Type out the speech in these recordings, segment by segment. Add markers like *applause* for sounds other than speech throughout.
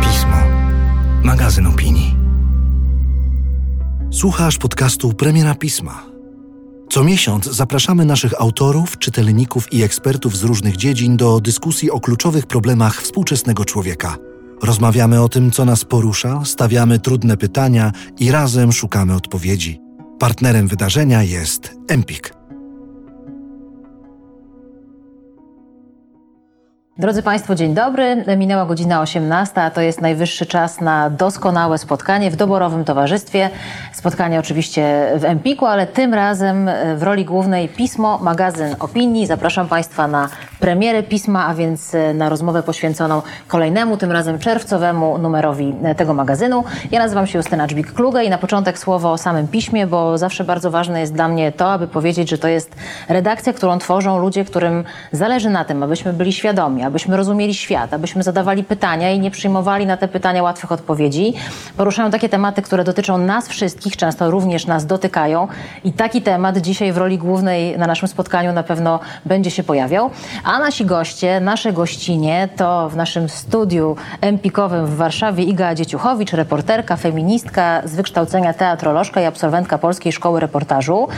Pismo. Magazyn opinii. Słuchasz podcastu Premiera Pisma. Co miesiąc zapraszamy naszych autorów, czytelników i ekspertów z różnych dziedzin do dyskusji o kluczowych problemach współczesnego człowieka. Rozmawiamy o tym, co nas porusza, stawiamy trudne pytania i razem szukamy odpowiedzi. Partnerem wydarzenia jest Empik. Drodzy Państwo, dzień dobry. Minęła godzina 18, a to jest najwyższy czas na doskonałe spotkanie w doborowym towarzystwie. Spotkanie oczywiście w Empiku, ale tym razem w roli głównej Pismo, magazyn opinii. Zapraszam Państwa na premierę Pisma, a więc na rozmowę poświęconą kolejnemu, tym razem czerwcowemu numerowi tego magazynu. Ja nazywam się Justyna Dżbik-Kluge i na początek słowo o samym Piśmie, bo zawsze bardzo ważne jest dla mnie to, aby powiedzieć, że to jest redakcja, którą tworzą ludzie, którym zależy na tym, abyśmy byli świadomi, abyśmy rozumieli świat, abyśmy zadawali pytania i nie przyjmowali na te pytania łatwych odpowiedzi. Poruszają takie tematy, które dotyczą nas wszystkich, często również nas dotykają i taki temat dzisiaj w roli głównej na naszym spotkaniu na pewno będzie się pojawiał. A nasi goście, nasze gościnie to w naszym studiu empikowym w Warszawie Iga Dzieciuchowicz, reporterka, feministka z wykształcenia teatrolożka i absolwentka Polskiej Szkoły Reportażu,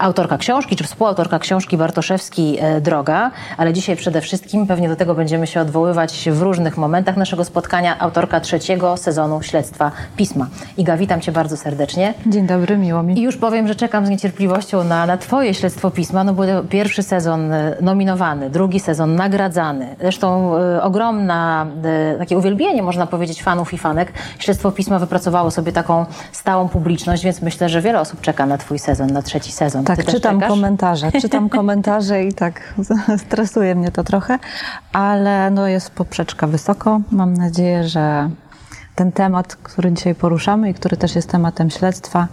autorka książki czy współautorka książki Bartoszewski Droga, ale dzisiaj przede wszystkim pewnie do tego będziemy się odwoływać w różnych momentach naszego spotkania, autorka trzeciego sezonu Śledztwa Pisma. Iga, witam Cię bardzo serdecznie. Dzień dobry, miło mi. I już powiem, że czekam z niecierpliwością na, na Twoje Śledztwo Pisma, no bo pierwszy sezon nominowany, drugi sezon nagradzany. Zresztą y, ogromna, y, takie uwielbienie, można powiedzieć, fanów i fanek. Śledztwo Pisma wypracowało sobie taką stałą publiczność, więc myślę, że wiele osób czeka na Twój sezon, na trzeci sezon. Tak, czytam komentarze, czytam komentarze i tak *laughs* stresuje mnie to trochę, ale no jest poprzeczka wysoko. Mam nadzieję, że ten temat, który dzisiaj poruszamy i który też jest tematem śledztwa,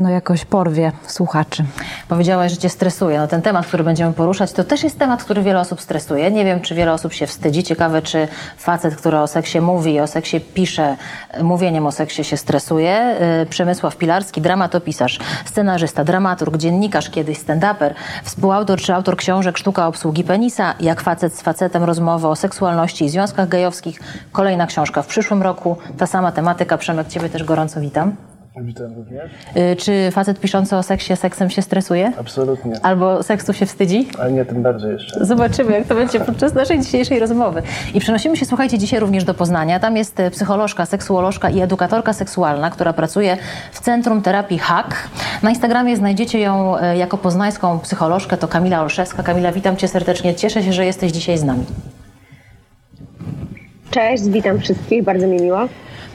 no jakoś porwie słuchaczy. Powiedziałaś, że cię stresuje. No ten temat, który będziemy poruszać, to też jest temat, który wiele osób stresuje. Nie wiem, czy wiele osób się wstydzi. Ciekawe, czy facet, który o seksie mówi o seksie pisze, mówieniem o seksie się stresuje. Przemysław Pilarski, dramatopisarz, scenarzysta, dramaturg, dziennikarz, kiedyś stand-uper, współautor czy autor książek Sztuka obsługi penisa, jak facet z facetem, rozmowy o seksualności i związkach gejowskich. Kolejna książka w przyszłym roku. Ta sama tematyka. Przemek, ciebie też gorąco witam. Witam również. Czy facet piszący o seksie seksem się stresuje? Absolutnie. Albo seksu się wstydzi? Ale nie tym bardziej jeszcze. Zobaczymy, jak to będzie podczas naszej dzisiejszej rozmowy. I przenosimy się, słuchajcie, dzisiaj również do Poznania. Tam jest psycholożka, seksuolożka i edukatorka seksualna, która pracuje w Centrum Terapii HAK. Na Instagramie znajdziecie ją jako poznańską psycholożkę, to Kamila Olszewska. Kamila, witam cię serdecznie. Cieszę się, że jesteś dzisiaj z nami. Cześć, witam wszystkich, bardzo mi miło.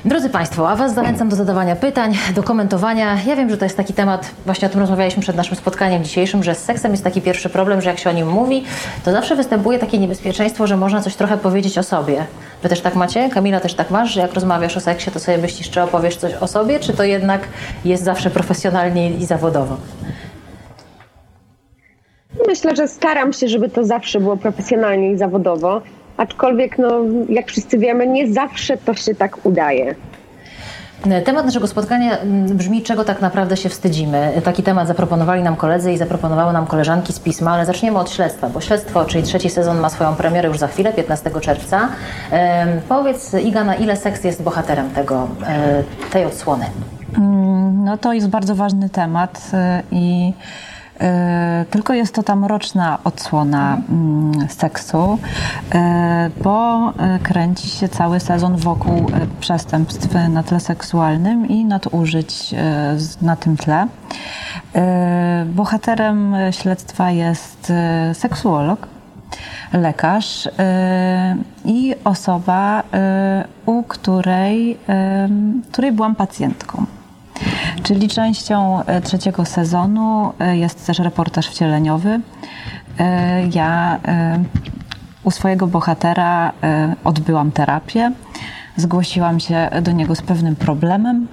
Drodzy Państwo, a Was zachęcam do zadawania pytań, do komentowania. Ja wiem, że to jest taki temat, właśnie o tym rozmawialiśmy przed naszym spotkaniem dzisiejszym, że z seksem jest taki pierwszy problem, że jak się o nim mówi, to zawsze występuje takie niebezpieczeństwo, że można coś trochę powiedzieć o sobie. Wy też tak macie? Kamila też tak masz, że jak rozmawiasz o seksie, to sobie myślisz, czy opowiesz coś o sobie, czy to jednak jest zawsze profesjonalnie i zawodowo? Myślę, że staram się, żeby to zawsze było profesjonalnie i zawodowo. Aczkolwiek, no, jak wszyscy wiemy, nie zawsze to się tak udaje. Temat naszego spotkania brzmi, czego tak naprawdę się wstydzimy. Taki temat zaproponowali nam koledzy i zaproponowały nam koleżanki z pisma, ale zaczniemy od śledztwa, bo śledztwo, czyli trzeci sezon ma swoją premierę już za chwilę, 15 czerwca. Ehm, powiedz, Iga, na ile seks jest bohaterem tego, e, tej odsłony? No to jest bardzo ważny temat i tylko jest to ta mroczna odsłona seksu, bo kręci się cały sezon wokół przestępstw na tle seksualnym i nadużyć na tym tle. Bohaterem śledztwa jest seksuolog, lekarz i osoba, u której, której byłam pacjentką. Czyli częścią trzeciego sezonu jest też reportaż wcieleniowy. Ja u swojego bohatera odbyłam terapię, zgłosiłam się do niego z pewnym problemem.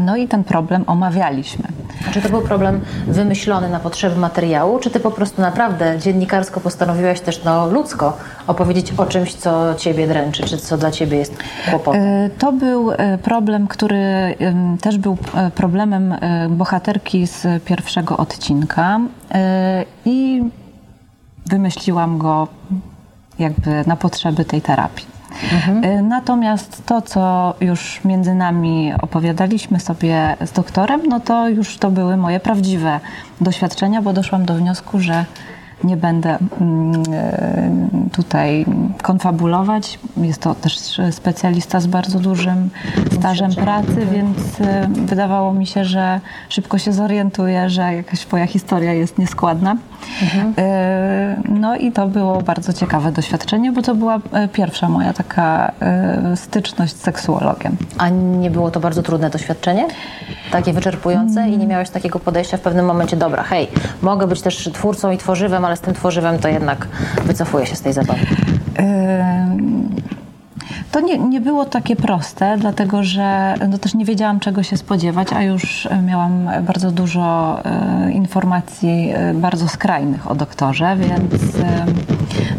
No i ten problem omawialiśmy. A czy to był problem wymyślony na potrzeby materiału, czy ty po prostu naprawdę dziennikarsko postanowiłaś też no, ludzko opowiedzieć o czymś, co ciebie dręczy, czy co dla ciebie jest kłopotem? To był problem, który też był problemem bohaterki z pierwszego odcinka i wymyśliłam go jakby na potrzeby tej terapii. Y, Natomiast to, co już między nami opowiadaliśmy sobie z doktorem, no to już to były moje prawdziwe doświadczenia, bo doszłam do wniosku, że nie będę mm, e, tutaj konfabulować. Jest to też specjalista z bardzo dużym stażem pracy, więc e, wydawało mi się, że szybko się zorientuję, że jakaś moja historia jest nieskładna. E, No i to było bardzo ciekawe doświadczenie, bo to była pierwsza moja taka styczność z seksuologiem. A nie było to bardzo trudne doświadczenie? Takie wyczerpujące i nie miałeś takiego podejścia w pewnym momencie, dobra, hej, mogę być też twórcą i tworzywem, ale z tym tworzywem to jednak wycofuję się z tej zabawy. Ym, To nie, nie było takie proste, dlatego że no też nie wiedziałam, czego się spodziewać, a już miałam bardzo dużo e, informacji e, bardzo skrajnych o doktorze, więc e,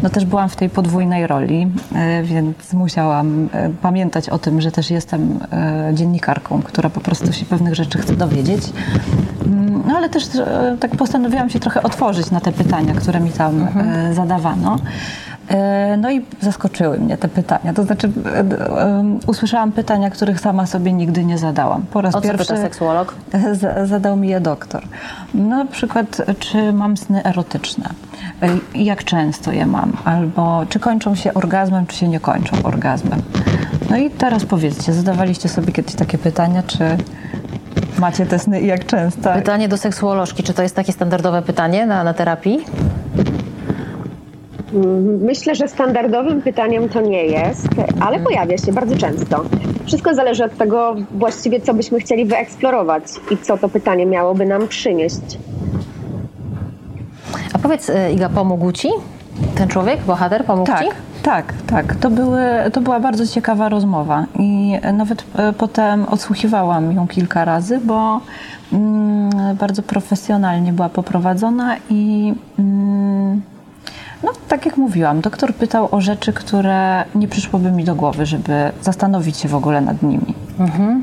no też byłam w tej podwójnej roli, e, więc musiałam e, pamiętać o tym, że też jestem e, dziennikarką, która po prostu się pewnych rzeczy chce dowiedzieć. Mm, No ale też e, tak postanowiłam się trochę otworzyć na te pytania, które mi tam e, zadawano. E, No i zaskoczyły mnie te pytania. To znaczy, e, e, usłyszałam pytania, których sama sobie nigdy nie zadałam. Po raz O co pierwszy pyta seksuolog? *laughs* zadał mi je doktor. Na przykład, czy mam sny erotyczne? Jak często je mam? Albo czy kończą się orgazmem, czy się nie kończą orgazmem? No i teraz powiedzcie, zadawaliście sobie kiedyś takie pytania, czy macie te sny i jak często? Pytanie do seksuolożki, czy to jest takie standardowe pytanie na, na terapii? Myślę, że standardowym pytaniem to nie jest, ale pojawia się bardzo często. Wszystko zależy od tego właściwie, co byśmy chcieli wyeksplorować i co to pytanie miałoby nam przynieść. A powiedz, e, Iga, pomógł ci ten człowiek, bohater, pomógł Tak, ci? tak, tak. To, były, to była bardzo ciekawa rozmowa i nawet e, potem odsłuchiwałam ją kilka razy, bo mm, bardzo profesjonalnie była poprowadzona i mm, no, tak jak mówiłam, doktor pytał o rzeczy, które nie przyszłoby mi do głowy, żeby zastanowić się w ogóle nad nimi. E,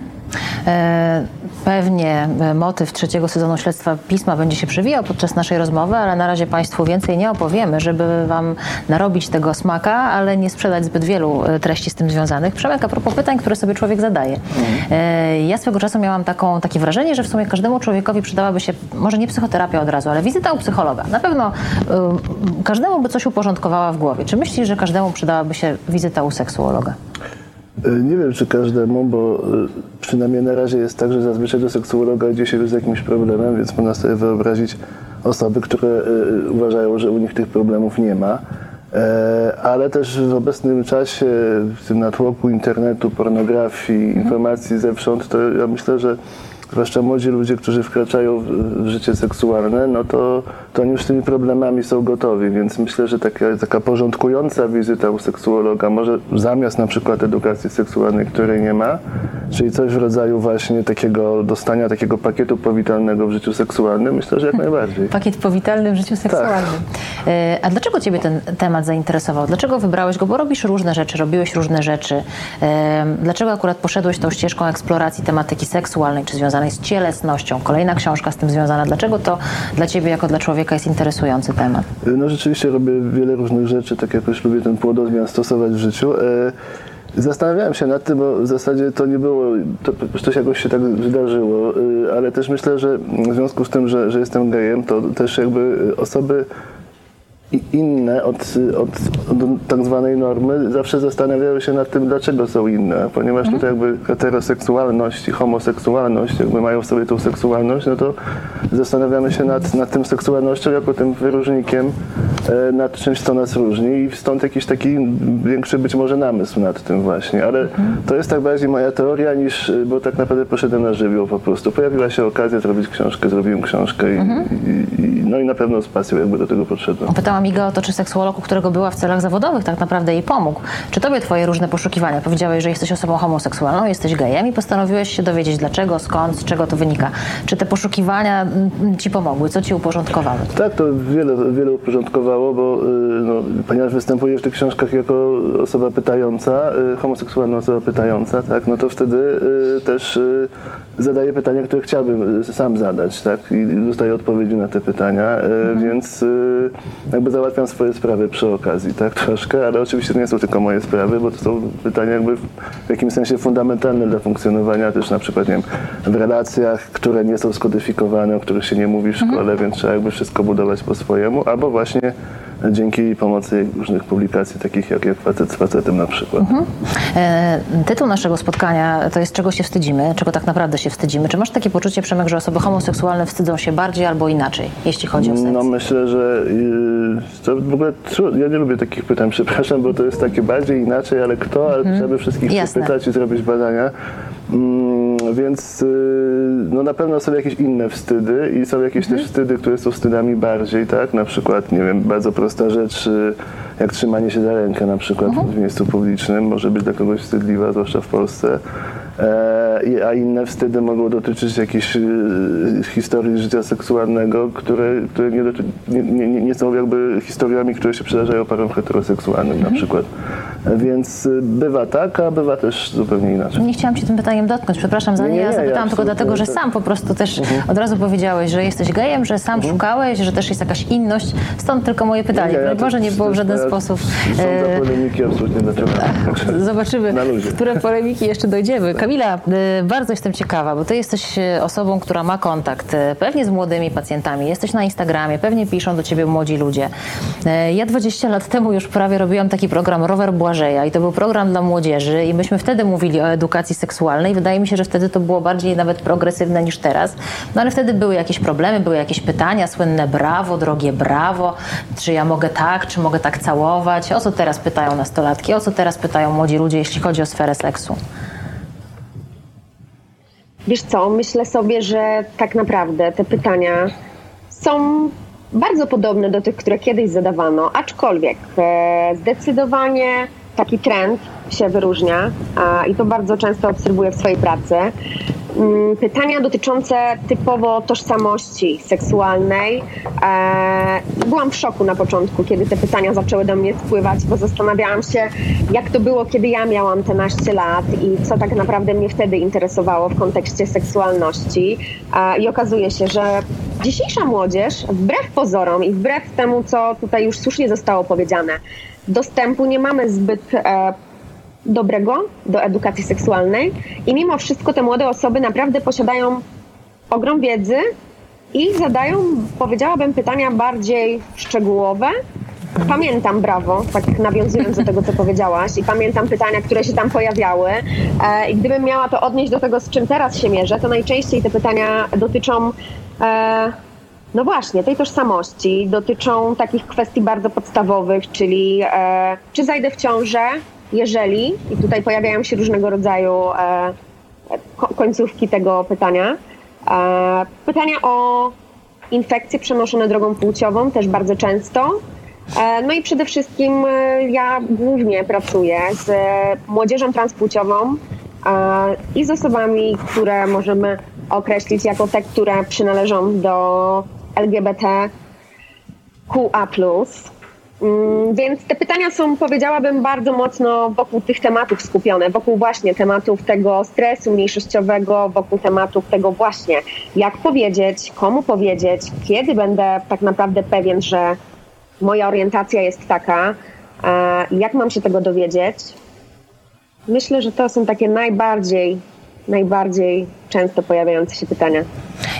Pewnie e, motyw trzeciego sezonu śledztwa pisma będzie się przewijał podczas naszej rozmowy, ale na razie Państwu więcej nie opowiemy, żeby Wam narobić tego smaka, ale nie sprzedać zbyt wielu e, treści z tym związanych. Przemek, a propos pytań, które sobie człowiek zadaje. E, Ja swego czasu miałam taką, takie wrażenie, że w sumie każdemu człowiekowi przydałaby się, może nie psychoterapia od razu, ale wizyta u psychologa. Na pewno e, każdemu by coś uporządkowała w głowie. Czy myślisz, że każdemu przydałaby się wizyta u seksuologa? Y, Nie wiem, czy każdemu, bo y, przynajmniej na razie jest tak, że zazwyczaj do seksuologa idzie się z jakimś problemem, więc można sobie wyobrazić osoby, które y, uważają, że u nich tych problemów nie ma. E, Ale też w obecnym czasie, w tym natłoku internetu, pornografii, informacji zewsząd, to ja myślę, że zwłaszcza młodzi ludzie, którzy wkraczają w życie seksualne, no to, to oni już z tymi problemami są gotowi, więc myślę, że taka, taka porządkująca wizyta u seksuologa, może zamiast na przykład edukacji seksualnej, której nie ma, czyli coś w rodzaju właśnie takiego dostania takiego pakietu powitalnego w życiu seksualnym, myślę, że jak najbardziej. Pakiet powitalny w życiu seksualnym. E, A dlaczego Ciebie ten temat zainteresował? Dlaczego wybrałeś go? Bo robisz różne rzeczy, robiłeś różne rzeczy. E, Dlaczego akurat poszedłeś tą ścieżką eksploracji tematyki seksualnej, czy związanej z cielesnością? Kolejna książka z tym związana. Dlaczego to dla Ciebie jako dla człowieka jest interesujący temat? No rzeczywiście robię wiele różnych rzeczy, tak jakoś lubię ten płodozmian stosować w życiu. E, Zastanawiałem się nad tym, bo w zasadzie to nie było, to po prostu jakoś się tak wydarzyło, e, ale też myślę, że w związku z tym, że, że jestem gejem, to też jakby osoby i inne od, od, od tak zwanej normy zawsze zastanawiały się nad tym, dlaczego są inne, ponieważ tutaj jakby heteroseksualność i homoseksualność jakby mają w sobie tą seksualność, no to zastanawiamy się nad, nad tym seksualnością jako tym wyróżnikiem, e, nad czymś, co nas różni i stąd jakiś taki większy być może namysł nad tym właśnie, ale to jest tak bardziej moja teoria niż, e, bo tak naprawdę poszedłem na żywioł po prostu. Pojawiła się okazja zrobić książkę, zrobiłem książkę i, i, i no i na pewno z pasją jakby do tego podszedłem. Pytałam Igę o to, czy seksuolog, którego była w celach zawodowych, tak naprawdę jej pomógł. Czy tobie twoje różne poszukiwania? Powiedziałeś, że jesteś osobą homoseksualną, jesteś gejem i postanowiłeś się dowiedzieć dlaczego, skąd, z czego to wynika. Czy te poszukiwania mm, ci pomogły? Co ci uporządkowały? Tak, to wiele, wiele uporządkowało, bo y, no, ponieważ występuję w tych książkach jako osoba pytająca, y, homoseksualna osoba pytająca, tak, no to wtedy y, też zadaję pytania, które chciałbym sam zadać, tak? I dostaję odpowiedzi na te pytania, więc jakby załatwiam swoje sprawy przy okazji, tak? Troszkę, ale oczywiście to nie są tylko moje sprawy, bo to są pytania jakby w jakimś sensie fundamentalne dla funkcjonowania też na przykład, nie wiem, w relacjach, które nie są skodyfikowane, o których się nie mówi w szkole, więc trzeba jakby wszystko budować po swojemu, albo właśnie dzięki pomocy różnych publikacji, takich jak, jak Facet z Facetem na przykład. E, tytuł naszego spotkania to jest Czego się wstydzimy, czego tak naprawdę się wstydzimy. Czy masz takie poczucie, Przemek, że osoby homoseksualne wstydzą się bardziej albo inaczej, jeśli chodzi o seks? No myślę, że yy, to w ogóle ja nie lubię takich pytań, przepraszam, bo to jest takie bardziej inaczej, ale kto, ale trzeba by wszystkich Jasne. pytać i zrobić badania. Mm, więc yy, no na pewno są jakieś inne wstydy i są jakieś też wstydy, które są wstydami bardziej, tak? Na przykład, nie wiem, bardzo prosta rzecz, yy, jak trzymanie się za rękę na przykład w miejscu publicznym może być dla kogoś wstydliwa, zwłaszcza w Polsce. E, a inne wstydy mogą dotyczyć jakichś e, historii życia seksualnego, które, które nie, nie, nie, nie są jakby historiami, które się przydarzają parom heteroseksualnym na przykład. E, Więc e, bywa tak, a bywa też zupełnie inaczej. Nie chciałam się tym pytaniem dotknąć, przepraszam za Nie, nie. Ja zapytałam ja tylko dlatego, że sam po prostu też od razu powiedziałeś, że jesteś gejem, że sam szukałeś, że też jest jakaś inność. Stąd tylko moje pytanie. Nie, ja to- Boże, nie było w to- żaden ja sposób. Są e, za polemiki absolutnie *laughs* Zobaczymy, Na w które polemiki jeszcze dojdziemy. Kamila, y, bardzo jestem ciekawa, bo ty jesteś y, osobą, która ma kontakt y, pewnie z młodymi pacjentami. Jesteś na Instagramie, pewnie piszą do ciebie młodzi ludzie. Y, Ja 20 lat temu już prawie robiłam taki program Rower Błażeja i to był program dla młodzieży i myśmy wtedy mówili o edukacji seksualnej. Wydaje mi się, że wtedy to było bardziej nawet progresywne niż teraz. No ale wtedy były jakieś problemy, były jakieś pytania, słynne brawo, drogie brawo, czy ja mogę tak, czy mogę tak całować. O co teraz pytają nastolatki, o co teraz pytają młodzi ludzie, jeśli chodzi o sferę seksu? Wiesz co, myślę sobie, że tak naprawdę te pytania są bardzo podobne do tych, które kiedyś zadawano, aczkolwiek e, zdecydowanie taki trend się wyróżnia i to bardzo często obserwuję w swojej pracy. Mm, Pytania dotyczące typowo tożsamości seksualnej. E, byłam w szoku na początku, kiedy te pytania zaczęły do mnie spływać, bo zastanawiałam się, jak to było, kiedy ja miałam te naście lat i co tak naprawdę mnie wtedy interesowało w kontekście seksualności. E, I okazuje się, że dzisiejsza młodzież, wbrew pozorom i wbrew temu, co tutaj już słusznie zostało powiedziane, dostępu nie mamy zbyt e, dobrego do edukacji seksualnej i mimo wszystko te młode osoby naprawdę posiadają ogrom wiedzy i zadają, powiedziałabym, pytania bardziej szczegółowe. Pamiętam, brawo, tak nawiązując do tego, co powiedziałaś, i pamiętam pytania, które się tam pojawiały. E, I gdybym miała to odnieść do tego, z czym teraz się mierzę, to najczęściej te pytania dotyczą, e, no właśnie, tej tożsamości, dotyczą takich kwestii bardzo podstawowych, czyli e, czy zajdę w ciążę, jeżeli, i tutaj pojawiają się różnego rodzaju e, ko- końcówki tego pytania. E, pytania o infekcje przenoszone drogą płciową też bardzo często. E, No i przede wszystkim ja głównie pracuję z młodzieżą transpłciową i z osobami, które możemy określić jako te, które przynależą do LGBT QA+. Mm, Więc te pytania są, powiedziałabym, bardzo mocno wokół tych tematów skupione, wokół właśnie tematów tego stresu mniejszościowego, wokół tematów tego właśnie, jak powiedzieć, komu powiedzieć, kiedy będę tak naprawdę pewien, że moja orientacja jest taka, e, jak mam się tego dowiedzieć. Myślę, że to są takie najbardziej, najbardziej często pojawiające się pytania.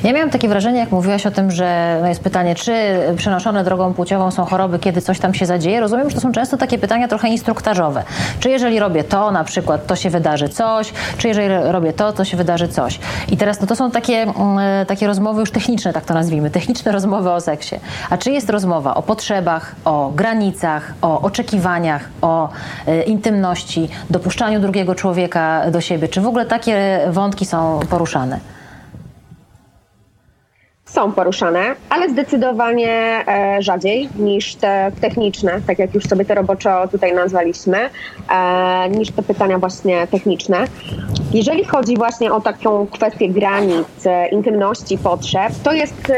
Ja miałam takie wrażenie, jak mówiłaś o tym, że no jest pytanie, czy przenoszone drogą płciową są choroby, kiedy coś tam się zadzieje. Rozumiem, że to są często takie pytania trochę instruktażowe. Czy jeżeli robię to, na przykład, to się wydarzy coś, czy jeżeli robię to, to się wydarzy coś. I teraz no to są takie, mm, takie rozmowy już techniczne, tak to nazwijmy, techniczne rozmowy o seksie. A czy jest rozmowa o potrzebach, o granicach, o oczekiwaniach, o e, intymności, dopuszczaniu drugiego człowieka do siebie? Czy w ogóle takie wątki są poruszane? Są poruszane, ale zdecydowanie e, rzadziej niż te techniczne, tak jak już sobie to roboczo tutaj nazwaliśmy, e, niż te pytania właśnie techniczne. Jeżeli chodzi właśnie o taką kwestię granic, e, intymności, potrzeb, to jest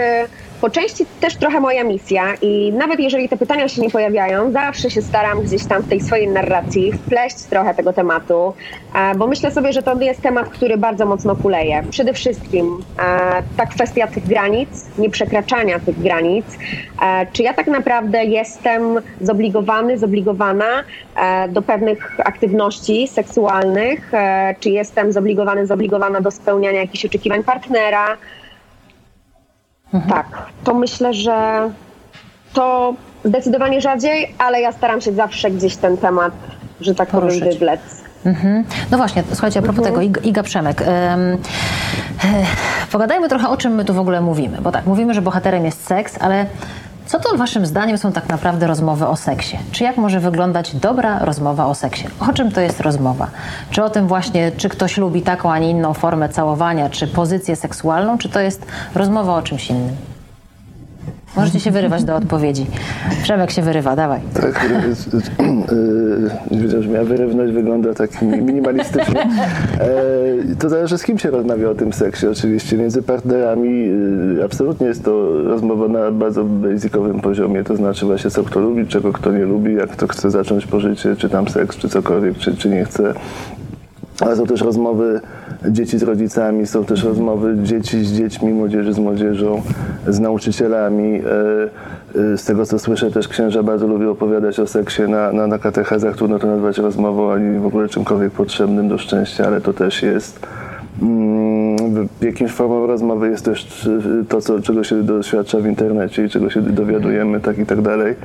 po części też trochę moja misja i nawet jeżeli te pytania się nie pojawiają, zawsze się staram gdzieś tam w tej swojej narracji wpleść trochę tego tematu, bo myślę sobie, że to jest temat, który bardzo mocno kuleje. Przede wszystkim ta kwestia tych granic, nieprzekraczania tych granic. Czy ja tak naprawdę jestem zobligowany, zobligowana do pewnych aktywności seksualnych, czy jestem zobligowany, zobligowana do spełniania jakichś oczekiwań partnera, Mhm. Tak, to myślę, że to zdecydowanie rzadziej, ale ja staram się zawsze gdzieś ten temat, że tak Poruszyć. powiem, wywlec. Mhm. No właśnie, słuchajcie, a propos mhm. tego, Iga, Iga Przemek. Um, pogadajmy trochę o czym my tu w ogóle mówimy, bo tak, mówimy, że bohaterem jest seks, ale co to Waszym zdaniem są tak naprawdę rozmowy o seksie? Czy jak może wyglądać dobra rozmowa o seksie? O czym to jest rozmowa? Czy o tym właśnie, czy ktoś lubi taką, a nie inną formę całowania, czy pozycję seksualną, czy to jest rozmowa o czymś innym? Możecie się wyrywać do odpowiedzi. Przemek się wyrywa, dawaj. Tak, nie wiedziałem, że miała wyrywność, wygląda tak minimalistycznie. E, to zależy z kim się rozmawia o tym seksie oczywiście. Między partnerami e, absolutnie jest to rozmowa na bardzo basicowym poziomie, to znaczy właśnie co kto lubi, czego kto nie lubi, jak kto chce zacząć pożycie, czy tam seks, czy cokolwiek, czy, czy nie chce. Ale są też rozmowy dzieci z rodzicami, są też rozmowy dzieci z dziećmi, młodzieży z młodzieżą, z nauczycielami. E, e, z tego co słyszę, też księża bardzo lubią opowiadać o seksie na, na, na katechezach. Trudno to nazwać rozmową ani w ogóle czymkolwiek potrzebnym do szczęścia, ale to też jest. Mm, jakimś formą rozmowy jest też to, co, czego się doświadcza w internecie i czego się dowiadujemy, tak i tak dalej.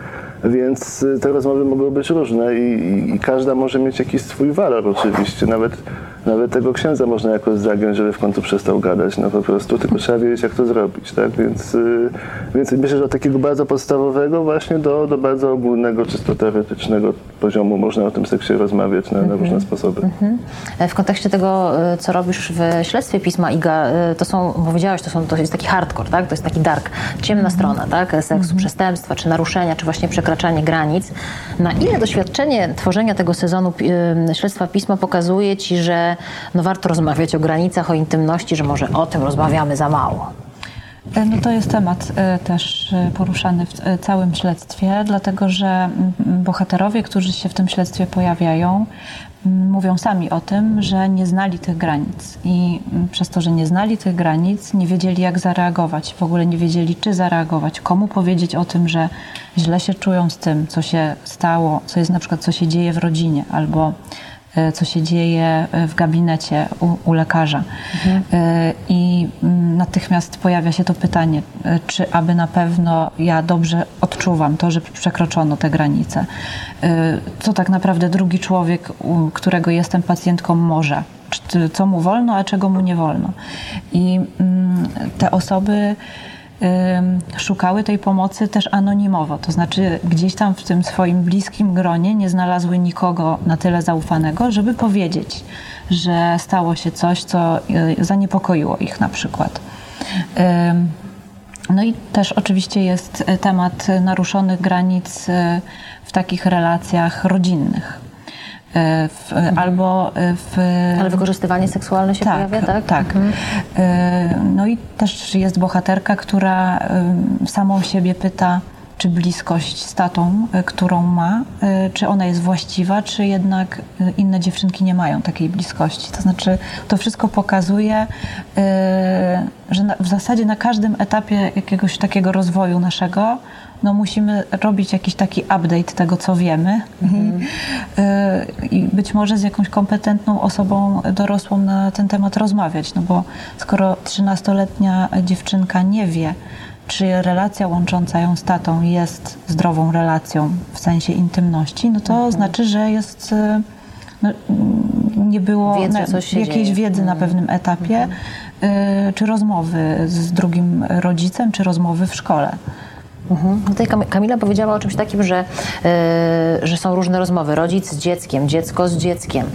Więc y, te rozmowy mogą być różne i, i, każda może mieć jakiś swój walor oczywiście. Nawet, nawet tego księdza można jakoś zagiąć, żeby w końcu przestał gadać. No po prostu, tylko trzeba wiedzieć, jak to zrobić, tak? Więc, y, więc myślę, że od takiego bardzo podstawowego właśnie do, do bardzo ogólnego, czysto teoretycznego poziomu można o tym seksie rozmawiać na, na różne mhm. sposoby. Mhm. E, w kontekście tego, e, co robisz w śledztwie pisma IGA, e, to są, powiedziałeś, to, są, to jest taki hardcore, tak? To jest taki dark, ciemna mhm. strona, tak? Seksu, mhm. przestępstwa, czy naruszenia, czy właśnie przekraczanie granic. Na ile doświadczenie tworzenia tego sezonu śledztwa pisma pokazuje Ci, że no warto rozmawiać o granicach, o intymności, że może o tym rozmawiamy za mało? No to jest temat też poruszany w całym śledztwie, dlatego że bohaterowie, którzy się w tym śledztwie pojawiają, mówią sami o tym, że nie znali tych granic i przez to, że nie znali tych granic, nie wiedzieli jak zareagować, w ogóle nie wiedzieli czy zareagować, komu powiedzieć o tym, że źle się czują z tym, co się stało, co jest na przykład, co się dzieje w rodzinie albo E, co się dzieje e, w gabinecie u, u lekarza. Mhm. E, I mm, natychmiast pojawia się to pytanie, czy aby na pewno ja dobrze odczuwam to, że przekroczono te granice. Co tak naprawdę drugi człowiek, którego jestem pacjentką, może co mu wolno, a czego mu nie wolno. I mm, te osoby szukały tej pomocy też anonimowo. To znaczy, gdzieś tam w tym swoim bliskim gronie nie znalazły nikogo na tyle zaufanego, żeby powiedzieć, że stało się coś, co y, zaniepokoiło ich na przykład. No i też oczywiście jest temat naruszonych granic y, w takich relacjach rodzinnych. E, w, mhm. albo e, w... Ale wykorzystywanie seksualne się tak, pojawia, tak? Tak. Mhm. E, no i też jest bohaterka, która samą siebie pyta, czy bliskość z tatą, którą ma, czy ona jest właściwa, czy jednak inne dziewczynki nie mają takiej bliskości. To znaczy, to wszystko pokazuje, w zasadzie na każdym etapie jakiegoś takiego rozwoju naszego no musimy robić jakiś taki update tego, co wiemy mhm. i być może z jakąś kompetentną osobą dorosłą na ten temat rozmawiać, no bo skoro 13-letnia dziewczynka nie wie, czy relacja łącząca ją z tatą jest zdrową relacją w sensie intymności, no to mhm. znaczy, że jest y, no, nie było Wiedzy, na, jakiejś dzieje. wiedzy na mhm. pewnym etapie, mhm. Y, czy rozmowy z drugim rodzicem, czy rozmowy w szkole. Mhm. No Tutaj Kam- Kamila powiedziała o czymś takim, że, e, że są różne rozmowy. Rodzic z dzieckiem, dziecko z dzieckiem,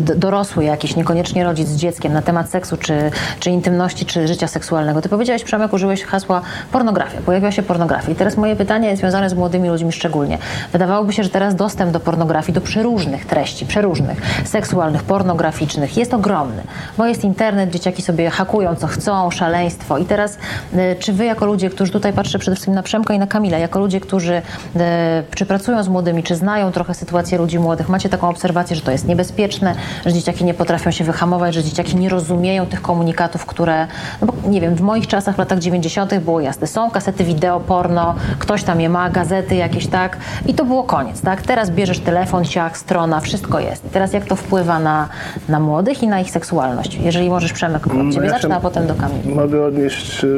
d- dorosły jakiś, niekoniecznie rodzic z dzieckiem na temat seksu, czy, czy intymności, czy życia seksualnego. Ty powiedziałeś, Przemek, użyłeś hasła pornografia. Pojawiła się pornografia. I teraz moje pytanie jest związane z młodymi ludźmi szczególnie. Wydawałoby się, że teraz dostęp do pornografii, do przeróżnych treści, przeróżnych, seksualnych, pornograficznych jest ogromny. Bo jest internet, dzieciaki sobie hakują co chcą, szaleństwo. I teraz, e, czy wy jako ludzie, którzy tutaj patrzę przede wszystkim na Przemka i na Kamila, jako ludzie, którzy e, czy pracują z młodymi, czy znają trochę sytuację ludzi młodych, macie taką obserwację, że to jest niebezpieczne, że dzieciaki nie potrafią się wyhamować, że dzieciaki nie rozumieją tych komunikatów, które, no bo nie wiem, w moich czasach, w latach 90. było jasne, są kasety wideo, porno, ktoś tam je ma, gazety jakieś, tak, i to było koniec, tak? Teraz bierzesz telefon, siach, strona, wszystko jest. I teraz jak to wpływa na, na młodych i na ich seksualność? Jeżeli możesz, Przemek, od ciebie No ja zacznę, a potem do Kamila. Mogę odnieść e,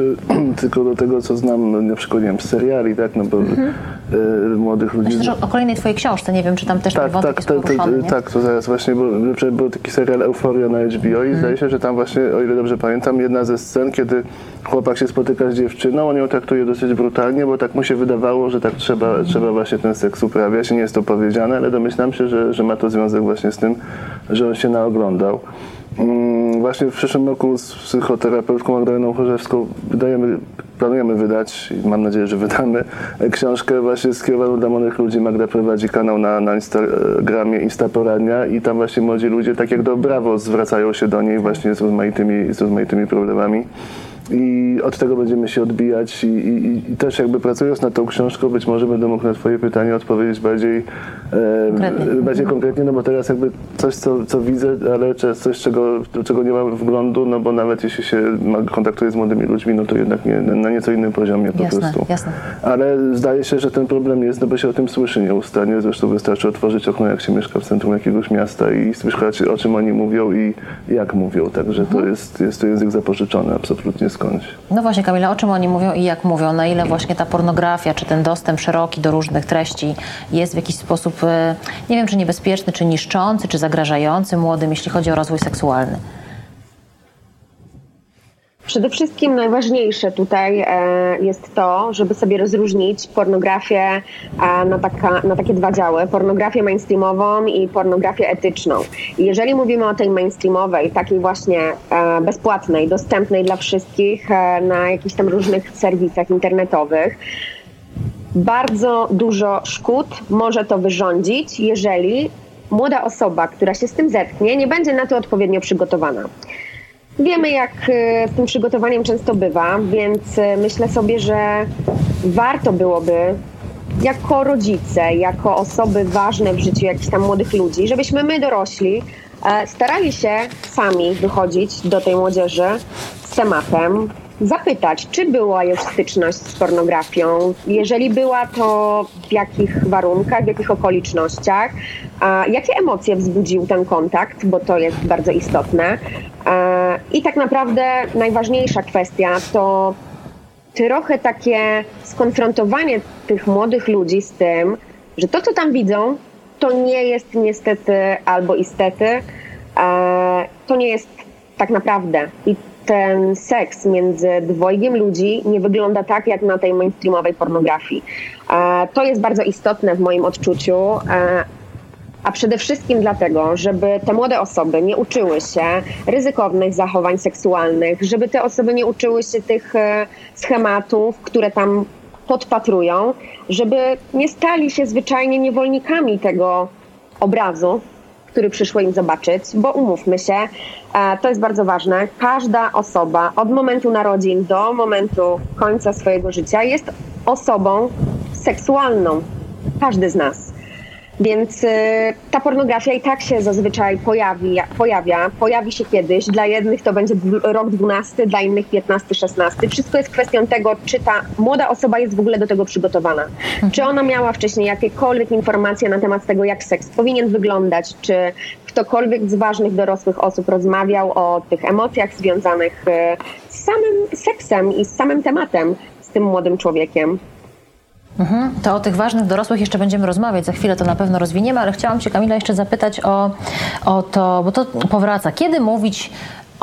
*clears throat* tylko do tego, co znam, na przykład, nie wiem, seriali, tak, no bo e, młodych ludzi... Myślę, że o kolejnej twojej książce, nie wiem, czy tam też ten Tak, wątek tak, jest to, tak, to zaraz właśnie, bo że był taki serial Euforia na HBO i zdaje się, że tam właśnie, o ile dobrze pamiętam, jedna ze scen, kiedy chłopak się spotyka z dziewczyną, on ją traktuje dosyć brutalnie, bo tak mu się wydawało, że tak trzeba, trzeba właśnie ten seks uprawiać. Nie jest to powiedziane, ale domyślam się, że, że ma to związek właśnie z tym, że on się naoglądał. Mm, Właśnie w przyszłym roku z psychoterapeutką Magdaleną Chorzewską wydajemy, planujemy wydać i mam nadzieję, że wydamy książkę właśnie skierowaną dla młodych ludzi. Magda prowadzi kanał na, na Instagramie Instaporadnia i tam właśnie młodzi ludzie tak jak do Brawo zwracają się do niej właśnie z rozmaitymi, z rozmaitymi problemami. I od tego będziemy się odbijać i, i, i też jakby pracując nad tą książką być może będę mógł na twoje pytanie odpowiedzieć bardziej e, Konkretnie. bardziej konkretnie, no bo teraz jakby coś, co, co widzę, ale coś, czego, do czego nie mam wglądu, no bo nawet jeśli się kontaktuję z młodymi ludźmi, no to jednak nie, na nieco innym poziomie po Jasne, prostu. jasne. Ale zdaje się, że ten problem jest, no bo się o tym słyszy nieustannie, zresztą wystarczy otworzyć okno, jak się mieszka w centrum jakiegoś miasta i słyszeć, o czym oni mówią i jak mówią, także Mhm. to jest, jest to język zapożyczony absolutnie skądś. No właśnie, Kamila, o czym oni mówią i jak mówią? Na ile właśnie ta pornografia, czy ten dostęp szeroki do różnych treści jest w jakiś sposób, e, nie wiem, czy niebezpieczny, czy niszczący, czy zagrażający młodym, jeśli chodzi o rozwój seksualny? Przede wszystkim najważniejsze tutaj e, jest to, żeby sobie rozróżnić pornografię e, na, taka, na takie dwa działy. Pornografię mainstreamową i pornografię etyczną. Jeżeli mówimy o tej mainstreamowej, takiej właśnie e, bezpłatnej, dostępnej dla wszystkich na jakichś tam różnych serwisach internetowych, bardzo dużo szkód może to wyrządzić, jeżeli młoda osoba, która się z tym zetknie, nie będzie na to odpowiednio przygotowana. Wiemy, jak e, z tym przygotowaniem często bywa, więc e, myślę sobie, że warto byłoby jako rodzice, jako osoby ważne w życiu jakichś tam młodych ludzi, żebyśmy my dorośli e, starali się sami wychodzić do tej młodzieży z tematem, zapytać, czy była już styczność z pornografią, jeżeli była, to w jakich warunkach, w jakich okolicznościach, a jakie emocje wzbudził ten kontakt, bo to jest bardzo istotne. E, I tak naprawdę najważniejsza kwestia to trochę takie skonfrontowanie tych młodych ludzi z tym, że to, co tam widzą, to nie jest niestety albo istety, e, to nie jest tak naprawdę. I ten seks między dwojgiem ludzi nie wygląda tak, jak na tej mainstreamowej pornografii. E, to jest bardzo istotne w moim odczuciu. E, a przede wszystkim dlatego, żeby te młode osoby nie uczyły się ryzykownych zachowań seksualnych, żeby te osoby nie uczyły się tych schematów, które tam podpatrują, żeby nie stali się zwyczajnie niewolnikami tego obrazu, który przyszło im zobaczyć, bo umówmy się, e, to jest bardzo ważne. Każda osoba od momentu narodzin do momentu końca swojego życia jest osobą seksualną. Każdy z nas. Więc y, ta pornografia i tak się zazwyczaj pojawi, pojawia, pojawi się kiedyś. Dla jednych to będzie rok 12, dla innych 15, 16. Wszystko jest kwestią tego, czy ta młoda osoba jest w ogóle do tego przygotowana. Czy ona miała wcześniej jakiekolwiek informacje na temat tego, jak seks powinien wyglądać, czy ktokolwiek z ważnych dorosłych osób rozmawiał o tych emocjach związanych y, z samym seksem i z samym tematem z tym młodym człowiekiem. To o tych ważnych dorosłych jeszcze będziemy rozmawiać, za chwilę to na pewno rozwiniemy, ale chciałam Cię Kamila jeszcze zapytać o, o to, bo to powraca. Kiedy mówić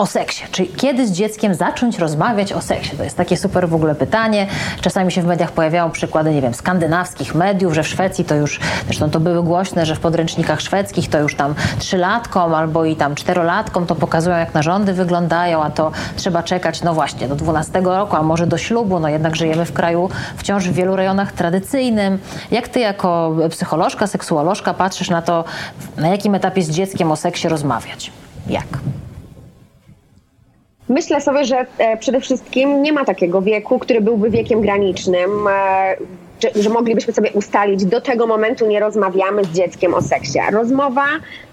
o seksie. Czyli kiedy z dzieckiem zacząć rozmawiać o seksie? To jest takie super w ogóle pytanie. Czasami się w mediach pojawiają przykłady, nie wiem, skandynawskich mediów, że w Szwecji to już, zresztą to były głośne, że w podręcznikach szwedzkich to już tam trzylatkom albo i tam czterolatkom to pokazują, jak narządy wyglądają, a to trzeba czekać, no właśnie, do 12 roku, a może do ślubu, no jednak żyjemy w kraju wciąż w wielu rejonach tradycyjnym. Jak ty jako psycholożka, seksuolożka patrzysz na to, na jakim etapie z dzieckiem o seksie rozmawiać? Jak? Myślę sobie, że e, przede wszystkim nie ma takiego wieku, który byłby wiekiem granicznym, e, że, moglibyśmy sobie ustalić, do tego momentu nie rozmawiamy z dzieckiem o seksie. Rozmowa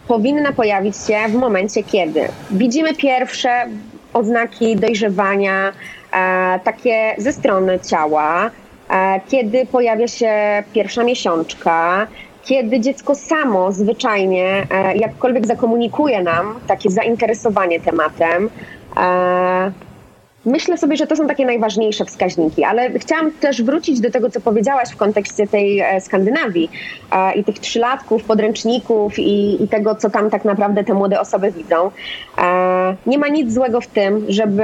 powinna pojawić się w momencie, kiedy widzimy pierwsze oznaki dojrzewania, e, takie ze strony ciała, kiedy pojawia się pierwsza miesiączka, kiedy dziecko samo zwyczajnie jakkolwiek zakomunikuje nam takie zainteresowanie tematem. E, Myślę sobie, że to są takie najważniejsze wskaźniki, ale chciałam też wrócić do tego, co powiedziałaś w kontekście tej e, Skandynawii e, i tych trzylatków, podręczników i, i tego, co tam tak naprawdę te młode osoby widzą. Nie ma nic złego w tym, żeby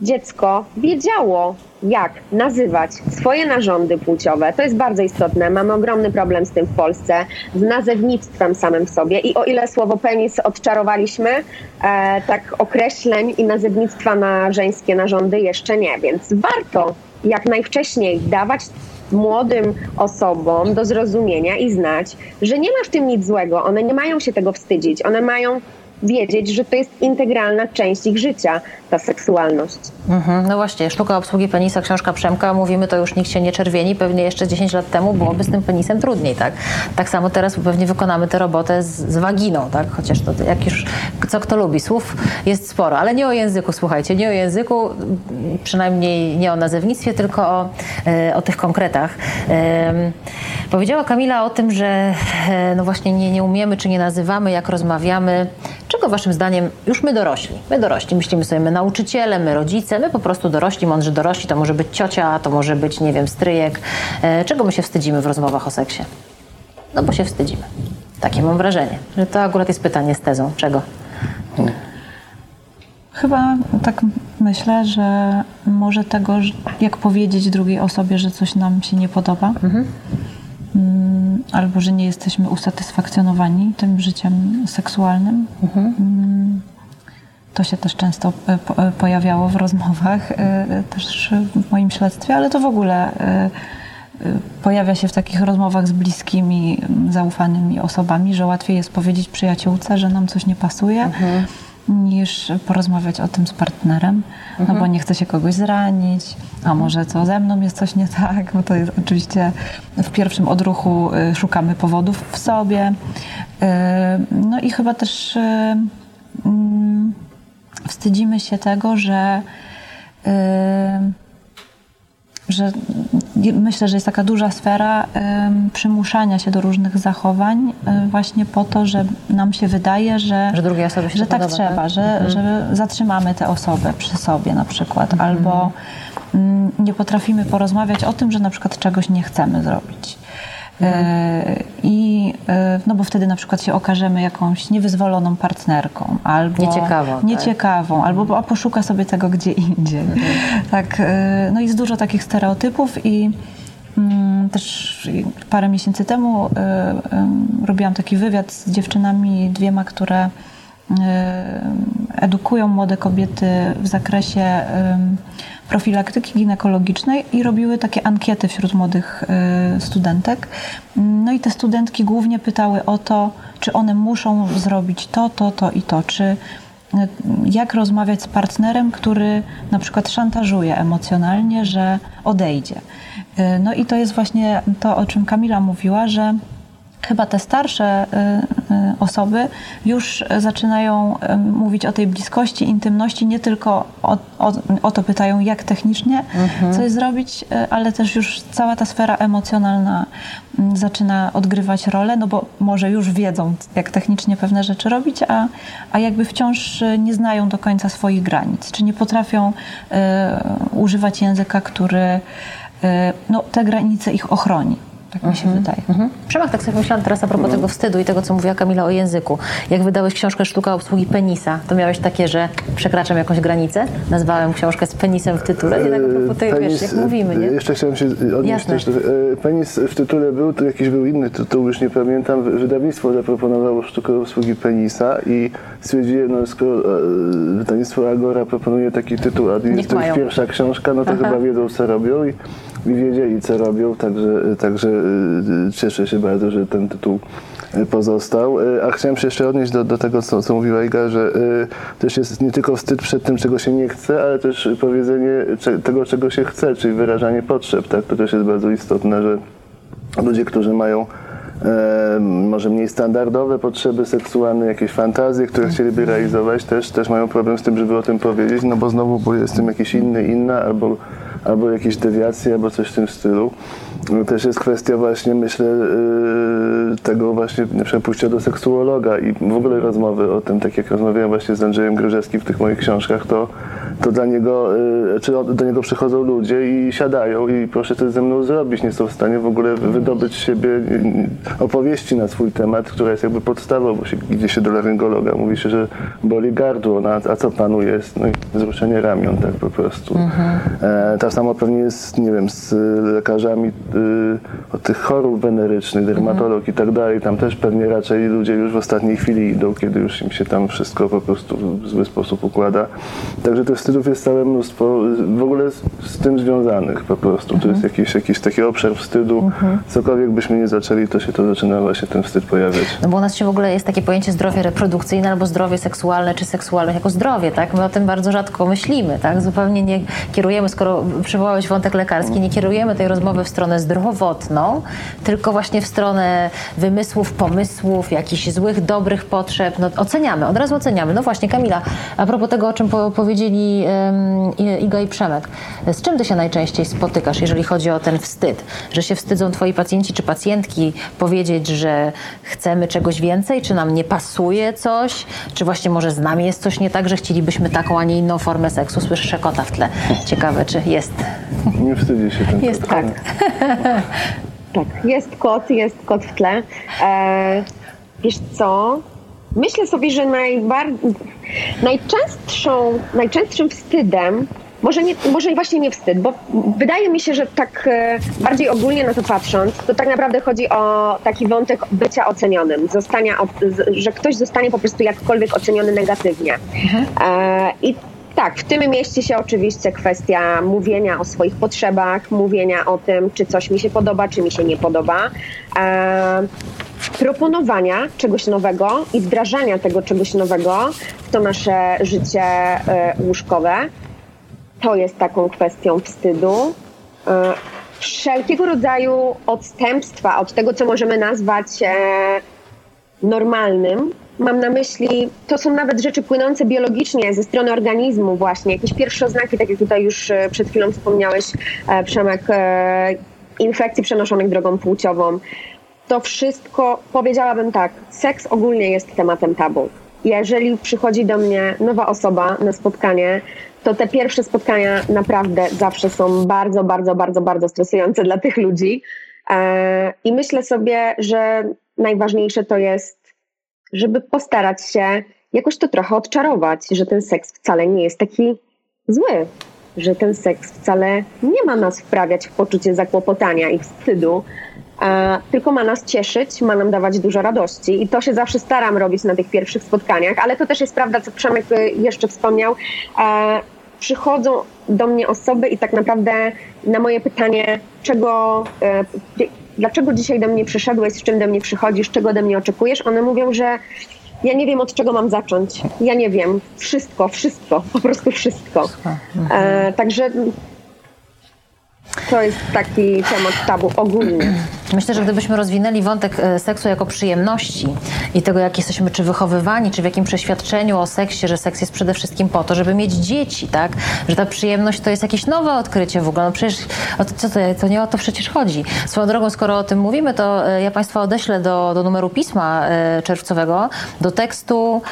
dziecko wiedziało, jak nazywać swoje narządy płciowe. To jest bardzo istotne. Mamy ogromny problem z tym w Polsce, z nazewnictwem samym w sobie. I o ile słowo penis odczarowaliśmy, e, tak określeń i nazewnictwa na żeńskie narządy jeszcze nie. Więc warto jak najwcześniej dawać młodym osobom do zrozumienia i znać, że nie ma w tym nic złego. One nie mają się tego wstydzić. One mają wiedzieć, że to jest integralna część ich życia, ta seksualność. Mhm, no właśnie, sztuka obsługi penisa, książka Przemka, mówimy to już nikt się nie czerwieni, pewnie jeszcze 10 lat temu byłoby z tym penisem trudniej, tak? Tak samo teraz pewnie wykonamy tę robotę z, z waginą, tak? Chociaż to jak już, co kto lubi, słów jest sporo, ale nie o języku, słuchajcie, nie o języku, przynajmniej nie o nazewnictwie, tylko o, e, o tych konkretach. Powiedziała Kamila o tym, że e, no właśnie nie, nie umiemy, czy nie nazywamy, jak rozmawiamy. Czego waszym zdaniem już my dorośli, my dorośli, myślimy sobie, my nauczyciele, my rodzice, my po prostu dorośli, mądrzy dorośli, to może być ciocia, to może być, nie wiem, stryjek. E, czego my się wstydzimy w rozmowach o seksie? No bo się wstydzimy. Takie mam wrażenie, że to akurat jest pytanie z tezą. Czego? Chyba tak myślę, że może tego, jak powiedzieć drugiej osobie, że coś nam się nie podoba, Mm, albo że nie jesteśmy usatysfakcjonowani tym życiem seksualnym. Mm, To się też często e, e, pojawiało w rozmowach, e, też w moim śledztwie, ale to w ogóle pojawia się w takich rozmowach z bliskimi, zaufanymi osobami, że łatwiej jest powiedzieć przyjaciółce, że nam coś nie pasuje, niż porozmawiać o tym z partnerem, no bo nie chce się kogoś zranić, a może co ze mną jest coś nie tak, bo to jest oczywiście w pierwszym odruchu y, szukamy powodów w sobie. Y, No i chyba też y, mm, wstydzimy się tego, że że myślę, że jest taka duża sfera ym, przymuszania się do różnych zachowań y, właśnie po to, że nam się wydaje, że, Że się że tak podoba, trzeba, tak? Że, że zatrzymamy tę osobę przy sobie na przykład, Mhm. albo mm, nie potrafimy porozmawiać o tym, że na przykład czegoś nie chcemy zrobić. Y, I y, no bo wtedy na przykład się okażemy jakąś niewyzwoloną partnerką, albo Nieciekawą, tak. nieciekawą, albo a poszuka sobie tego gdzie indziej. Tak, y, no jest dużo takich stereotypów i mm, też parę miesięcy temu y, y, robiłam taki wywiad z dziewczynami, dwiema, które y, edukują młode kobiety w zakresie profilaktyki ginekologicznej i robiły takie ankiety wśród młodych y, studentek. No i te studentki głównie pytały o to, czy one muszą zrobić to, to, to i to, czy jak rozmawiać z partnerem, który na przykład szantażuje emocjonalnie, że odejdzie. Y, No i to jest właśnie to, o czym Kamila mówiła, że chyba te starsze y, y, osoby już zaczynają y, mówić o tej bliskości, intymności, nie tylko o, o, o to pytają, jak technicznie coś zrobić, ale też już cała ta sfera emocjonalna mm, zaczyna odgrywać rolę, no bo może już wiedzą, jak technicznie pewne rzeczy robić, a, a jakby wciąż nie znają do końca swoich granic, czy nie potrafią y, używać języka, który y, no, te granice ich ochroni. Tak mi się wydaje. Mhm. Przemek, tak sobie myślałam teraz a propos tego wstydu i tego, co mówiła Kamila o języku. Jak wydałeś książkę Sztuka obsługi penisa, to miałeś takie, że przekraczam jakąś granicę? Nazwałem książkę z penisem w tytule. Nie tak a propos tej, wiesz, jak mówimy, nie? Jeszcze chciałem się odnieść Jasne. też, do- e, penis w tytule był, to jakiś był inny tytuł, już nie pamiętam. Wydawnictwo zaproponowało sztukę obsługi penisa i stwierdziłem, no skoro e, wydawnictwo Agora proponuje taki tytuł, a jest to ich pierwsza książka, no to Aha. chyba wiedzą co robią i, i wiedzieli co robią, także, także e, cieszę się bardzo, że ten tytuł e, pozostał. E, A chciałem się jeszcze odnieść do, do tego, co, co mówiła Iga, że e, też jest nie tylko wstyd przed tym, czego się nie chce, ale też powiedzenie tego, czego się chce, czyli wyrażanie potrzeb. Tak? To też jest bardzo istotne, że ludzie, którzy mają może mniej standardowe potrzeby seksualne, jakieś fantazje, które chcieliby realizować, też, też mają problem z tym, żeby o tym powiedzieć, no bo znowu, bo jestem jakiś inny, inna, albo, albo jakieś dewiacje, albo coś w tym stylu. No, też jest kwestia właśnie, myślę, e, tego właśnie pójścia do seksuologa i w ogóle rozmowy o tym, tak jak rozmawiałem właśnie z Andrzejem Gryżewskim w tych moich książkach, to, to dla niego, e, czy do niego przychodzą ludzie i siadają i proszę coś ze mną zrobić, nie są w stanie w ogóle wydobyć z siebie e, opowieści na swój temat, która jest jakby podstawą, bo się, idzie się do laryngologa, mówi się, że boli gardło, no, a, co panu jest? No i wzruszenie ramion, tak po prostu. E, tak samo pewnie jest, nie wiem, z lekarzami y, od tych chorób wenerycznych, dermatolog i tak dalej, tam też pewnie raczej ludzie już w ostatniej chwili idą, kiedy już im się tam wszystko po prostu w zły sposób układa. Także tych wstydów jest całe mnóstwo, w ogóle z, z tym związanych po prostu. To jest jakiś, jakiś taki obszar wstydu. Cokolwiek byśmy nie zaczęli, to się to zaczyna właśnie ten wstyd pojawiać. No bo u nas się w ogóle jest takie pojęcie zdrowie reprodukcyjne albo zdrowie seksualne czy seksualne jako zdrowie, tak? My o tym bardzo rzadko myślimy, tak? Zupełnie nie kierujemy, skoro przywołałeś wątek lekarski, nie kierujemy tej rozmowy w stronę zdrowotną, tylko właśnie w stronę wymysłów, pomysłów, jakichś złych, dobrych potrzeb. No, oceniamy, od razu oceniamy. No właśnie, Kamila, a propos tego, o czym po, powiedzieli um, Iga i Przemek, z czym ty się najczęściej spotykasz, jeżeli chodzi o ten wstyd? Że się wstydzą twoi pacjenci czy pacjentki powiedzieć, że chcemy czegoś więcej, czy nam nie pasuje coś, czy właśnie może z nami jest coś nie tak, że chcielibyśmy taką, a nie inną formę seksu. Słyszę kota w tle. Ciekawe, czy jest. Nie wstydzi się ten Jest tak. *laughs* Tak, jest kot, jest kot w tle. E, wiesz co? Myślę sobie, że najbar- najczęstszą, najczęstszym wstydem, może, nie, może właśnie nie wstyd, bo wydaje mi się, że tak e, bardziej ogólnie na to patrząc, to tak naprawdę chodzi o taki wątek bycia ocenionym, zostania, że ktoś zostanie po prostu jakkolwiek oceniony negatywnie. E, I tak, w tym mieści się oczywiście kwestia mówienia o swoich potrzebach, mówienia o tym, czy coś mi się podoba, czy mi się nie podoba. E, proponowania czegoś nowego i wdrażania tego czegoś nowego w to nasze życie e, łóżkowe. To jest taką kwestią wstydu. E, wszelkiego rodzaju odstępstwa od tego, co możemy nazwać e, normalnym. Mam na myśli, to są nawet rzeczy płynące biologicznie ze strony organizmu właśnie, jakieś pierwsze oznaki, tak jak tutaj już e, przed chwilą wspomniałeś, e, Przemek, e, infekcji przenoszonych drogą płciową. To wszystko, powiedziałabym tak, seks ogólnie jest tematem tabu. Jeżeli przychodzi do mnie nowa osoba na spotkanie, to te pierwsze spotkania naprawdę zawsze są bardzo, bardzo, bardzo, bardzo stresujące dla tych ludzi. I myślę sobie, że najważniejsze to jest żeby postarać się jakoś to trochę odczarować, że ten seks wcale nie jest taki zły, że ten seks wcale nie ma nas wprawiać w poczucie zakłopotania i wstydu, e, tylko ma nas cieszyć, ma nam dawać dużo radości. I to się zawsze staram robić na tych pierwszych spotkaniach, ale to też jest prawda, co Przemek y, jeszcze wspomniał. E, przychodzą do mnie osoby i tak naprawdę na moje pytanie, czego, e, dlaczego dzisiaj do mnie przyszedłeś, z czym do mnie przychodzisz, czego ode mnie oczekujesz, one mówią, że ja nie wiem od czego mam zacząć. Ja nie wiem. Wszystko, wszystko, po prostu wszystko. E, także to jest taki temat tabu ogólnie. *clears throat* Myślę, że gdybyśmy rozwinęli wątek e, seksu jako przyjemności i tego, jak jesteśmy czy wychowywani, czy w jakim przeświadczeniu o seksie, że seks jest przede wszystkim po to, żeby mieć dzieci, tak? Że ta przyjemność to jest jakieś nowe odkrycie w ogóle. No przecież o to, co to, to nie o to przecież chodzi. Swoją drogą, skoro o tym mówimy, to e, ja Państwa odeślę do, do numeru pisma e, czerwcowego, do tekstu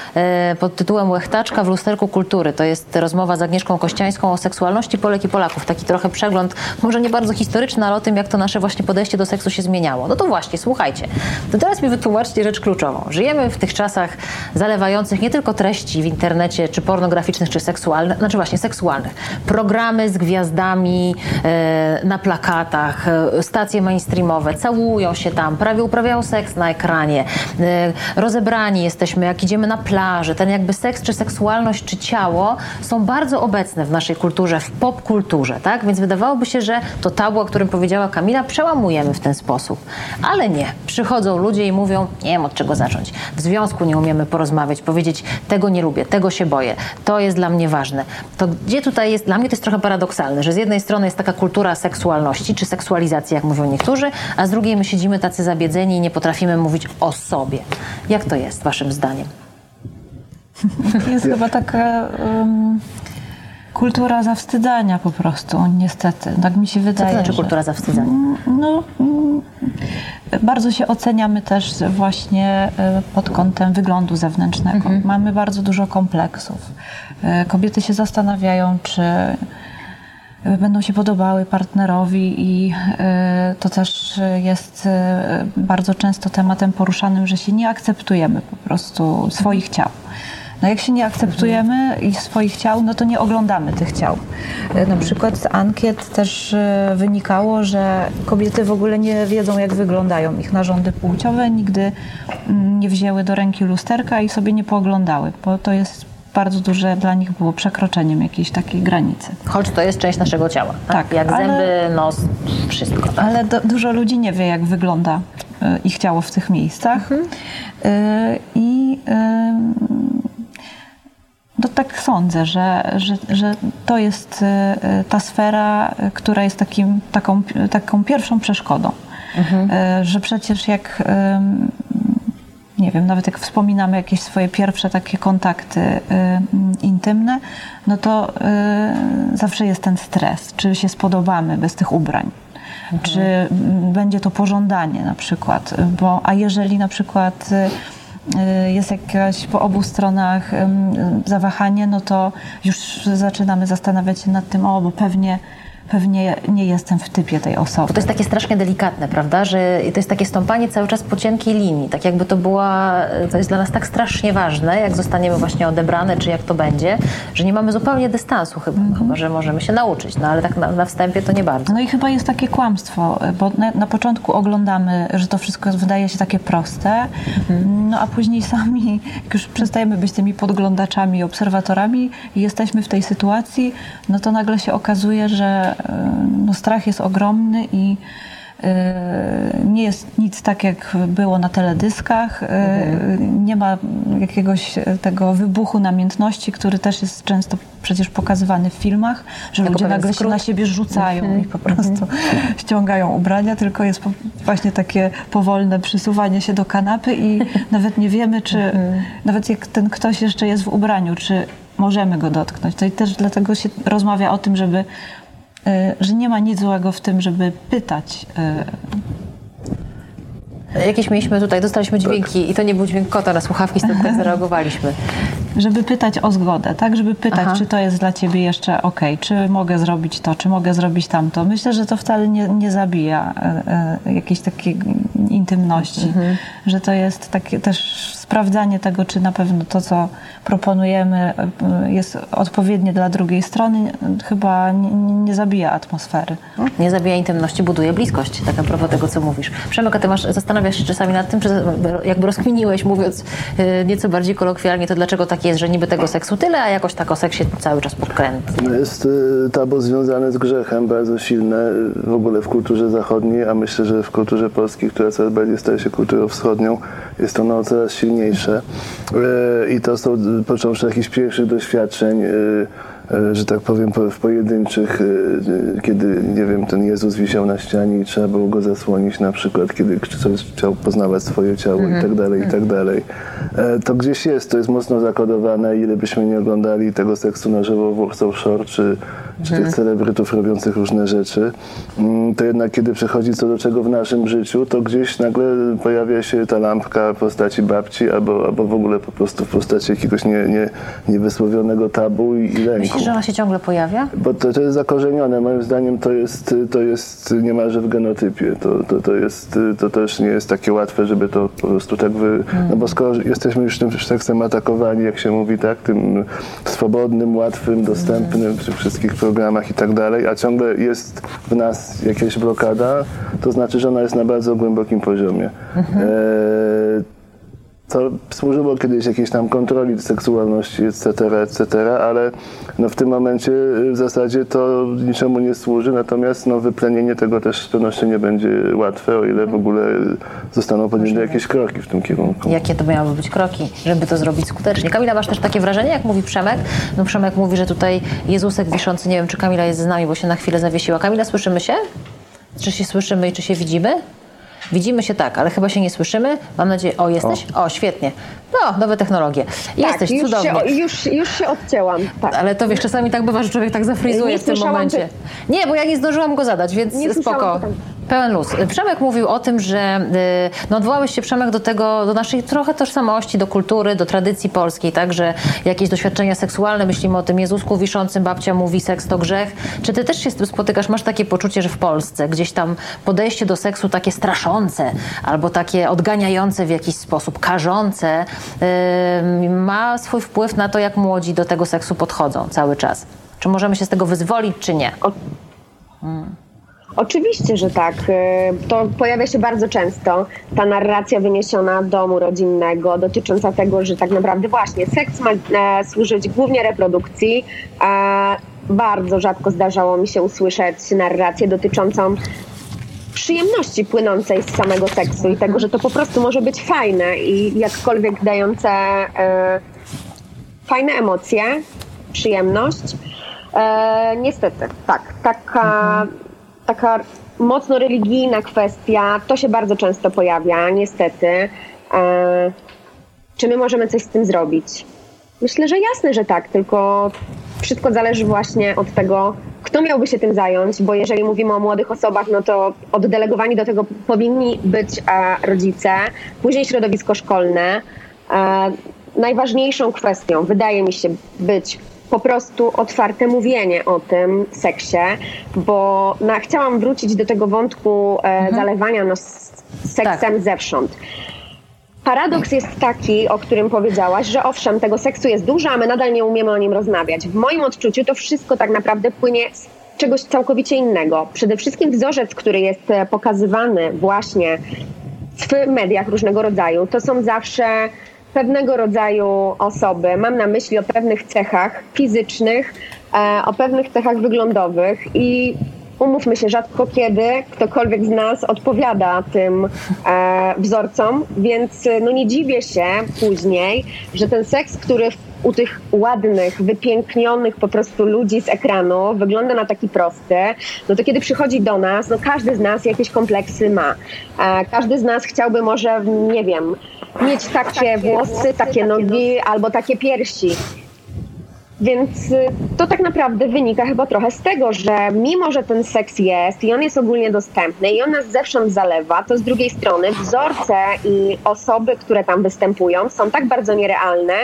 pod tytułem Łechtaczka w lusterku kultury. To jest rozmowa z Agnieszką Kościańską o seksualności Polek i Polaków. Taki trochę przegląd, może nie bardzo historyczny, ale o tym, jak to nasze właśnie podejście do seksu się zmieniało. No to właśnie, słuchajcie. To teraz mi wytłumaczcie rzecz kluczową. Żyjemy w tych czasach zalewających nie tylko treści w internecie, czy pornograficznych, czy seksualnych, znaczy właśnie seksualnych. Programy z gwiazdami e, na plakatach, e, stacje mainstreamowe całują się tam, prawie uprawiają seks na ekranie. E, rozebrani jesteśmy, jak idziemy na plaży. Ten jakby seks, czy seksualność, czy ciało są bardzo obecne w naszej kulturze, w popkulturze, tak? Więc wydawałoby się, że to tabu, o którym powiedziała Kamila, przełamujemy w ten sposób. Ale nie. Przychodzą ludzie i mówią, nie wiem od czego zacząć. W związku nie umiemy porozmawiać, powiedzieć, tego nie lubię, tego się boję, to jest dla mnie ważne. To gdzie tutaj jest, dla mnie to jest trochę paradoksalne, że z jednej strony jest taka kultura seksualności, czy seksualizacji, jak mówią niektórzy, a z drugiej my siedzimy tacy zabiedzeni i nie potrafimy mówić o sobie. Jak to jest, waszym zdaniem? Jest chyba taka um, kultura zawstydzania po prostu, niestety. Tak mi się Co wydaje. to znaczy że- kultura zawstydzania? No, mm, bardzo się oceniamy też właśnie e, pod kątem wyglądu zewnętrznego. Mamy bardzo dużo kompleksów. E, Kobiety się zastanawiają, czy e, będą się podobały partnerowi i to też jest bardzo często tematem poruszanym, że się nie akceptujemy po prostu swoich ciał. No jak się nie akceptujemy i swoich ciał, no to nie oglądamy tych ciał. E, Na przykład z ankiet też e, wynikało, że kobiety w ogóle nie wiedzą, jak wyglądają ich narządy płciowe, nigdy mm, nie wzięły do ręki lusterka i sobie nie pooglądały, bo to jest bardzo duże dla nich było przekroczeniem jakiejś takiej granicy. Choć to jest część naszego ciała. Tak, Tak, jak ale- zęby, nos, wszystko. Tak? Ale do, dużo ludzi nie wie, jak wygląda e, ich ciało w tych miejscach. E, I no tak sądzę, że, że, że to jest e, e, ta sfera, e, która jest takim, taką, taką pierwszą przeszkodą. E, Że przecież jak nie wiem, nawet jak wspominamy jakieś swoje pierwsze takie kontakty y, intymne, no to y, zawsze jest ten stres, czy się spodobamy bez tych ubrań. Czy mm, będzie to pożądanie na przykład, bo, a jeżeli na przykład y, y, jest jakieś po obu stronach zawahanie, no to już zaczynamy zastanawiać się nad tym, o, bo pewnie, pewnie nie jestem w typie tej osoby. Bo to jest takie strasznie delikatne, prawda? Że to jest takie stąpanie cały czas po cienkiej linii. Tak jakby to była, to jest dla nas tak strasznie ważne, jak zostaniemy właśnie odebrane, czy jak to będzie, że nie mamy zupełnie dystansu chyba, chyba że możemy się nauczyć. No ale tak na, na wstępie to nie bardzo. No i chyba jest takie kłamstwo, bo na, na początku oglądamy, że to wszystko wydaje się takie proste, no a później sami, jak już przestajemy być tymi podglądaczami, obserwatorami i jesteśmy w tej sytuacji, no to nagle się okazuje, że no, strach jest ogromny i e, nie jest nic tak, jak było na teledyskach. e, Nie ma jakiegoś e, tego wybuchu namiętności, który też jest często przecież pokazywany w filmach, że Jako ludzie nagle się skrót. na siebie rzucają i po prostu *laughs* ściągają ubrania, tylko jest właśnie takie powolne przysuwanie się do kanapy i *laughs* nawet nie wiemy, czy nawet jak ten ktoś jeszcze jest w ubraniu, czy możemy go dotknąć. To i też dlatego się rozmawia o tym, żeby że nie ma nic złego w tym, żeby pytać y, Jakieś mieliśmy tutaj, dostaliśmy dźwięki i to nie był dźwięk kota na słuchawki, stąd tak *laughs* zareagowaliśmy. Żeby pytać o zgodę, tak? Żeby pytać, Aha. czy to jest dla ciebie jeszcze ok, czy mogę zrobić to, czy mogę zrobić tamto. Myślę, że to wcale nie, nie zabija e, e, jakiejś takiej intymności, Mhm. że to jest takie też sprawdzanie tego, czy na pewno to, co proponujemy, e, jest odpowiednie dla drugiej strony, chyba nie, nie zabija atmosfery. Nie zabija intymności, buduje bliskość. Tak propos tego, co mówisz. Przemek, a ty masz, zastanawiasz się czasami nad tym, czy jakby rozkminiłeś, mówiąc y, nieco bardziej kolokwialnie, to dlaczego tak jest, że niby tego seksu tyle, a jakoś tak o seksie cały czas podkręt. No Jest y, tabu związane z grzechem bardzo silne y, w ogóle w kulturze zachodniej, a myślę, że w kulturze polskiej, która coraz bardziej staje się kulturą wschodnią, jest ono coraz silniejsze. Y, I to są, począwszy od jakichś pierwszych doświadczeń, że tak powiem, po- w pojedynczych, y, y, kiedy, nie wiem, ten Jezus wisiał na ścianie i trzeba było go zasłonić na przykład, kiedy ktoś chciał poznawać swoje ciało i tak dalej, i tak dalej. E, To gdzieś jest, to jest mocno zakodowane, ile byśmy nie oglądali tego seksu na żywo w Warsaw Shore, czy, czy tych celebrytów robiących różne rzeczy, mm, to jednak kiedy przechodzi co do czego w naszym życiu, to gdzieś nagle pojawia się ta lampka w postaci babci, albo, albo w ogóle po prostu w postaci jakiegoś nie, nie, niewysłowionego tabu i, i lęku. Myślisz, że ona się ciągle pojawia? Bo to, to jest zakorzenione. Moim zdaniem to jest, to jest niemalże w genotypie. To, to, to, jest, to też nie jest takie łatwe, żeby to po prostu tak wy... No bo skoro jesteśmy już tym seksem atakowani, jak się mówi, tak, tym swobodnym, łatwym, dostępnym przy wszystkich programach i tak dalej, a ciągle jest w nas jakaś blokada, to znaczy, że ona jest na bardzo głębokim poziomie. E, to służyło kiedyś jakiejś tam kontroli seksualności, etc., etc., ale no w tym momencie y, w zasadzie to niczemu nie służy, natomiast no wyplenienie tego też pewnością nie będzie łatwe, o ile w ogóle zostaną podjęte jakieś kroki w tym kierunku. Jakie to miałyby być kroki, żeby to zrobić skutecznie? Kamila, masz też takie wrażenie, jak mówi Przemek? No Przemek mówi, że tutaj Jezusek wiszący, nie wiem, czy Kamila jest z nami, bo się na chwilę zawiesiła. Kamila, słyszymy się? Czy się słyszymy i czy się widzimy? Widzimy się tak, ale chyba się nie słyszymy. Mam nadzieję. O, jesteś? O, świetnie. No, nowe technologie. Jesteś, tak, już cudownie. Się, już, już się odcięłam. Tak. Ale to wiesz, czasami tak bywa, że człowiek tak zafryzuje Nie w tym momencie. ty- Nie, bo ja nie zdążyłam go zadać, więc Nie spoko. Pełen luz. Przemek mówił o tym, że y, no odwołałeś się Przemek do tego, do naszej trochę tożsamości, do kultury, do tradycji polskiej, tak, że jakieś doświadczenia seksualne, myślimy o tym Jezusku wiszącym, babcia mówi seks to grzech. Czy ty też się z tym spotykasz? Masz takie poczucie, że w Polsce gdzieś tam podejście do seksu takie straszące albo takie odganiające w jakiś sposób, karzące ma swój wpływ na to, jak młodzi do tego seksu podchodzą cały czas? Czy możemy się z tego wyzwolić, czy nie? Oczywiście, że tak. Y, To pojawia się bardzo często. Ta narracja wyniesiona domu rodzinnego, dotycząca tego, że tak naprawdę właśnie seks ma e, służyć głównie reprodukcji. Bardzo rzadko zdarzało mi się usłyszeć narrację dotyczącą przyjemności płynącej z samego seksu i tego, że to po prostu może być fajne i jakkolwiek dające e, fajne emocje, przyjemność. E, niestety, tak. Taka, taka mocno religijna kwestia, to się bardzo często pojawia, niestety. E, czy my możemy coś z tym zrobić? Myślę, że jasne, że tak, tylko wszystko zależy właśnie od tego, kto miałby się tym zająć, bo jeżeli mówimy o młodych osobach, no to oddelegowani do tego powinni być e, rodzice, później środowisko szkolne. E, najważniejszą kwestią wydaje mi się być po prostu otwarte mówienie o tym seksie, bo no, chciałam wrócić do tego wątku e, zalewania no, seksem Tak. zewsząd. Paradoks jest taki, o którym powiedziałaś, że owszem, tego seksu jest dużo, a my nadal nie umiemy o nim rozmawiać. W moim odczuciu to wszystko tak naprawdę płynie z czegoś całkowicie innego. Przede wszystkim wzorzec, który jest e, pokazywany właśnie w mediach różnego rodzaju, to są zawsze pewnego rodzaju osoby. Mam na myśli o pewnych cechach fizycznych, e, o pewnych cechach wyglądowych i umówmy się, rzadko kiedy ktokolwiek z nas odpowiada tym e, wzorcom, więc e, no nie dziwię się później, że ten seks, który u tych ładnych, wypięknionych po prostu ludzi z ekranu wygląda na taki prosty, no to kiedy przychodzi do nas, no każdy z nas jakieś kompleksy ma. E, każdy z nas chciałby może, nie wiem, mieć takie włosy, takie nogi albo takie piersi. Więc y, to tak naprawdę wynika chyba trochę z tego, że mimo, że ten seks jest i on jest ogólnie dostępny i on nas zewsząd zalewa, to z drugiej strony wzorce i osoby, które tam występują są tak bardzo nierealne,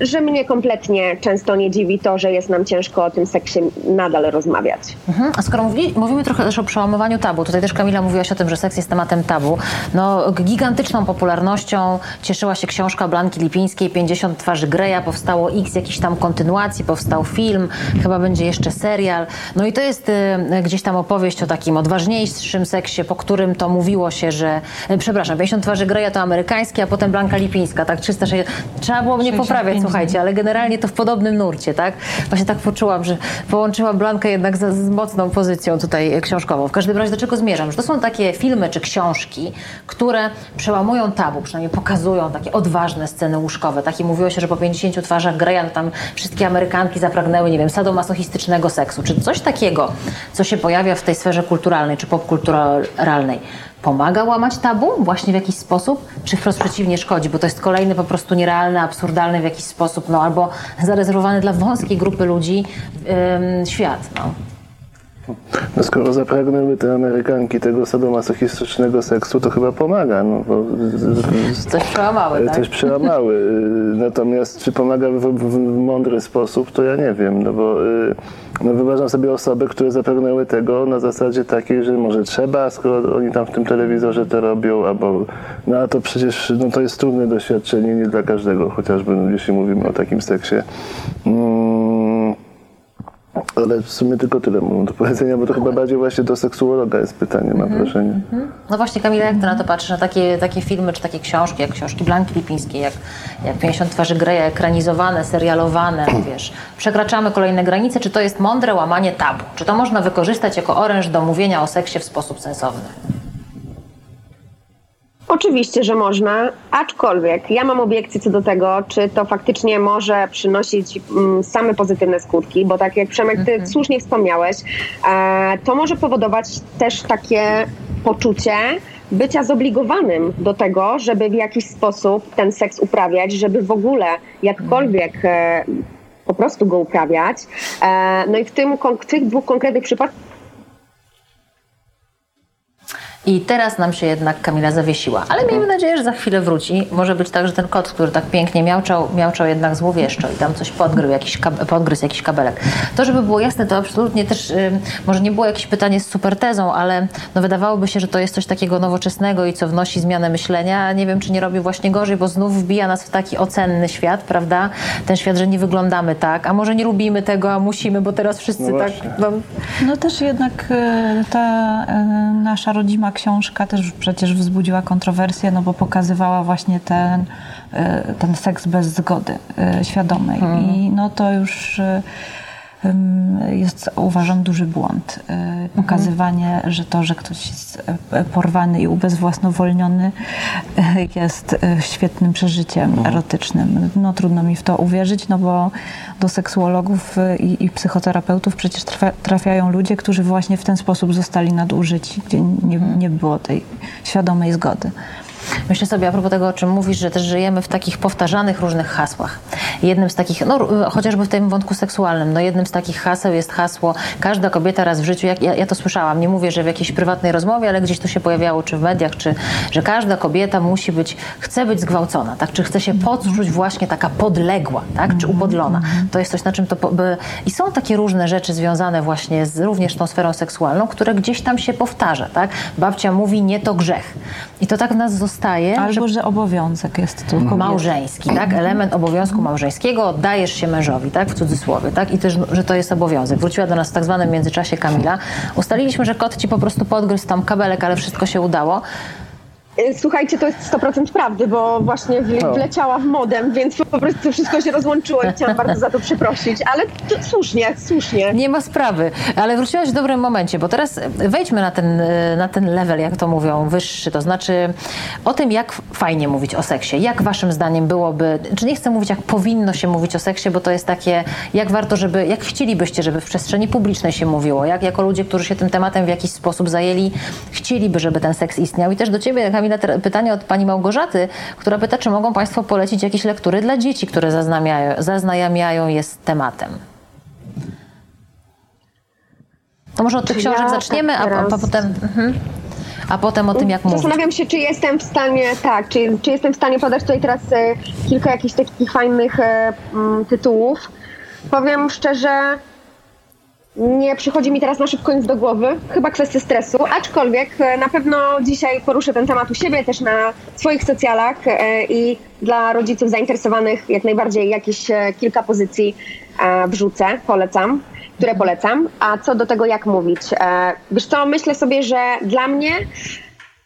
że mnie kompletnie często nie dziwi to, że jest nam ciężko o tym seksie nadal rozmawiać. Mhm. A skoro mówili, mówimy trochę też o przełamywaniu tabu, tutaj też Kamila mówiłaś o tym, że seks jest tematem tabu. No, gigantyczną popularnością cieszyła się książka Blanki Lipińskiej 50 twarzy Greya, powstało x jakichś tam kontynuacji, powstał film, chyba będzie jeszcze serial. No i to jest y, gdzieś tam opowieść o takim odważniejszym seksie, po którym to mówiło się, że, y, przepraszam, 50 twarzy Greya to amerykańskie, a potem Blanka Lipińska, tak 360. Trzeba było mnie 65 poprawiać, słuchajcie, ale generalnie to w podobnym nurcie, tak? Właśnie tak poczułam, że połączyłam Blankę jednak z, z mocną pozycją tutaj e, książkową. W każdym razie do czego zmierzam? Że to są takie filmy czy książki, które przełamują tabu, przynajmniej pokazują takie odważne sceny łóżkowe. Takie mówiło się, że po 50 twarzach Greya no tam wszystkie wszystkie Amerykanki zapragnęły, nie wiem, sadomasochistycznego seksu, czy coś takiego, co się pojawia w tej sferze kulturalnej czy popkulturalnej, pomaga łamać tabu właśnie w jakiś sposób, czy wprost przeciwnie szkodzi, bo to jest kolejny po prostu nierealny, absurdalny w jakiś sposób, no albo zarezerwowany dla wąskiej grupy ludzi ym, świat, no. No skoro zapragnęły te Amerykanki tego sadomasochistycznego seksu, to chyba pomaga. No, bo Coś przełamały, tak? Coś przełamały. Y, *laughs* Natomiast czy pomaga w, w mądry sposób, to ja nie wiem, no bo y, no wyobrażam sobie osoby, które zapragnęły tego na zasadzie takiej, że może trzeba, skoro oni tam w tym telewizorze to robią, albo no a to przecież no, to jest trudne doświadczenie, nie dla każdego, chociażby no, jeśli mówimy o takim seksie. Mm, ale w sumie tylko tyle mam do powiedzenia, bo to chyba bardziej właśnie do seksuologa jest pytanie, mam wrażenie. No właśnie Kamila, jak ty na to patrzysz, na takie, takie filmy czy takie książki, jak książki Blanki Lipińskiej, jak, jak 50 twarzy Greya, ekranizowane, serialowane, *clears throat* wiesz, przekraczamy kolejne granice, czy to jest mądre łamanie tabu? Czy to można wykorzystać jako oręż do mówienia o seksie w sposób sensowny? Oczywiście, że można, aczkolwiek ja mam obiekcje co do tego, czy to faktycznie może przynosić mm, same pozytywne skutki, bo tak jak Przemek, ty słusznie wspomniałeś, e, to może powodować też takie poczucie bycia zobligowanym do tego, żeby w jakiś sposób ten seks uprawiać, żeby w ogóle jakkolwiek e, po prostu go uprawiać. E, no i w, tym, w tych dwóch konkretnych przypadkach I teraz nam się jednak Kamila zawiesiła. Ale miejmy nadzieję, że za chwilę wróci. Może być tak, że ten kot, który tak pięknie miauczał, miauczał jednak złowieszczo i tam coś podgrył, jakiś kab- podgryzł jakiś kabelek. To, żeby było jasne, to absolutnie też, ym, może nie było jakieś pytanie z supertezą, ale no wydawałoby się, że to jest coś takiego nowoczesnego i co wnosi zmianę myślenia. Nie wiem, czy nie robi właśnie gorzej, bo znów wbija nas w taki ocenny świat, prawda? Ten świat, że nie wyglądamy tak, a może nie lubimy tego, a musimy, bo teraz wszyscy No tak... No, No też jednak e, ta e, nasza rodzima książka też przecież wzbudziła kontrowersję, no bo pokazywała właśnie ten, e, ten seks bez zgody e, świadomej. I no to już em, jest uważam duży błąd. E, Pokazywanie, że to, że ktoś jest e, porwany i ubezwłasnowolniony e, jest świetnym przeżyciem erotycznym. No trudno mi w to uwierzyć, no bo do seksuologów i, i psychoterapeutów przecież trafia, trafiają ludzie, którzy właśnie w ten sposób zostali nadużyci, gdzie nie, nie było tej świadomej zgody. Myślę sobie a propos tego, o czym mówisz, że też żyjemy w takich powtarzanych różnych hasłach. Jednym z takich, no chociażby w tym wątku seksualnym, no jednym z takich haseł jest hasło każda kobieta raz w życiu, jak, ja, ja to słyszałam, nie mówię, że w jakiejś prywatnej rozmowie, ale gdzieś to się pojawiało, czy w mediach, czy, że każda kobieta musi być, chce być zgwałcona, tak? Czy chce się poczuć właśnie taka podległa, tak? Czy upodlona. To jest coś, na czym to... By... I są takie różne rzeczy związane właśnie z również tą sferą seksualną, które gdzieś tam się powtarza, tak? Babcia mówi, nie to grzech. I to tak w nas zostaje, że Albo, że obowiązek jest kobiety. małżeński, tak? Element obowiązku małżeńskiego, oddajesz się mężowi, tak? W cudzysłowie, tak? I też, że to jest obowiązek. Wróciła do nas w tak zwanym międzyczasie Kamila. Ustaliliśmy, że kot ci po prostu podgryzł tam kabelek, ale wszystko się udało. Y, Słuchajcie, to jest 100% prawdy, bo właśnie w, O. wleciała w modem, więc po prostu wszystko się rozłączyło i chciałam bardzo za to przeprosić, ale to słusznie, słusznie. Nie ma sprawy, ale wróciłaś w dobrym momencie, bo teraz wejdźmy na ten, na ten level, jak to mówią, wyższy, to znaczy o tym, jak fajnie mówić o seksie. Jak waszym zdaniem byłoby, czy nie chcę mówić, jak powinno się mówić o seksie, bo to jest takie, jak warto, żeby, jak chcielibyście, żeby w przestrzeni publicznej się mówiło, jak jako ludzie, którzy się tym tematem w jakiś sposób zajęli, chcieliby, żeby ten seks istniał. I też do ciebie, Kamila, pytanie od pani Małgorzaty, która pyta, czy mogą państwo polecić jakieś lektury dla dzieci, które zaznamiają, zaznajamiają je z tematem. To może od tych książek ja zaczniemy, tak a, a, teraz- potem. Mhm. A potem o tym, jak mówić. Zastanawiam się, czy jestem w stanie, tak, czy, czy jestem w stanie podać tutaj teraz e, kilka jakichś takich fajnych e, mm, tytułów. Powiem szczerze, nie przychodzi mi teraz na szybko nic do głowy, chyba kwestia stresu, aczkolwiek e, na pewno dzisiaj poruszę ten temat u siebie, też na swoich socjalach e, i dla rodziców zainteresowanych jak najbardziej jakieś e, kilka pozycji wrzucę, polecam, które polecam. A co do tego, jak mówić? Wiesz co, myślę sobie, że dla mnie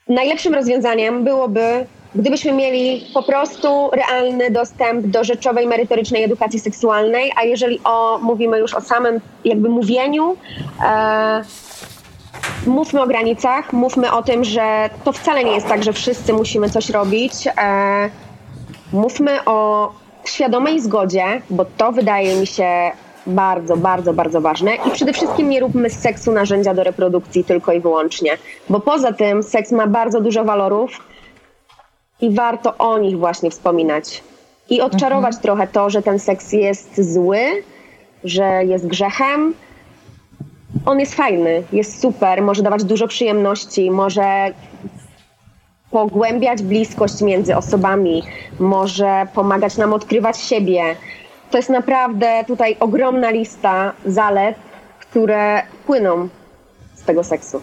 najlepszym rozwiązaniem byłoby, gdybyśmy mieli po prostu realny dostęp do rzeczowej, merytorycznej edukacji seksualnej, a jeżeli o, mówimy już o samym jakby mówieniu, e, mówmy o granicach, mówmy o tym, że to wcale nie jest tak, że wszyscy musimy coś robić. E, mówmy o świadomej zgodzie, bo to wydaje mi się bardzo, bardzo, bardzo ważne. I przede wszystkim nie róbmy z seksu narzędzia do reprodukcji tylko i wyłącznie, bo poza tym seks ma bardzo dużo walorów i warto o nich właśnie wspominać. I odczarować trochę to, że ten seks jest zły, że jest grzechem. On jest fajny, jest super, może dawać dużo przyjemności, może pogłębiać bliskość między osobami, może pomagać nam odkrywać siebie. To jest naprawdę tutaj ogromna lista zalet, które płyną z tego seksu.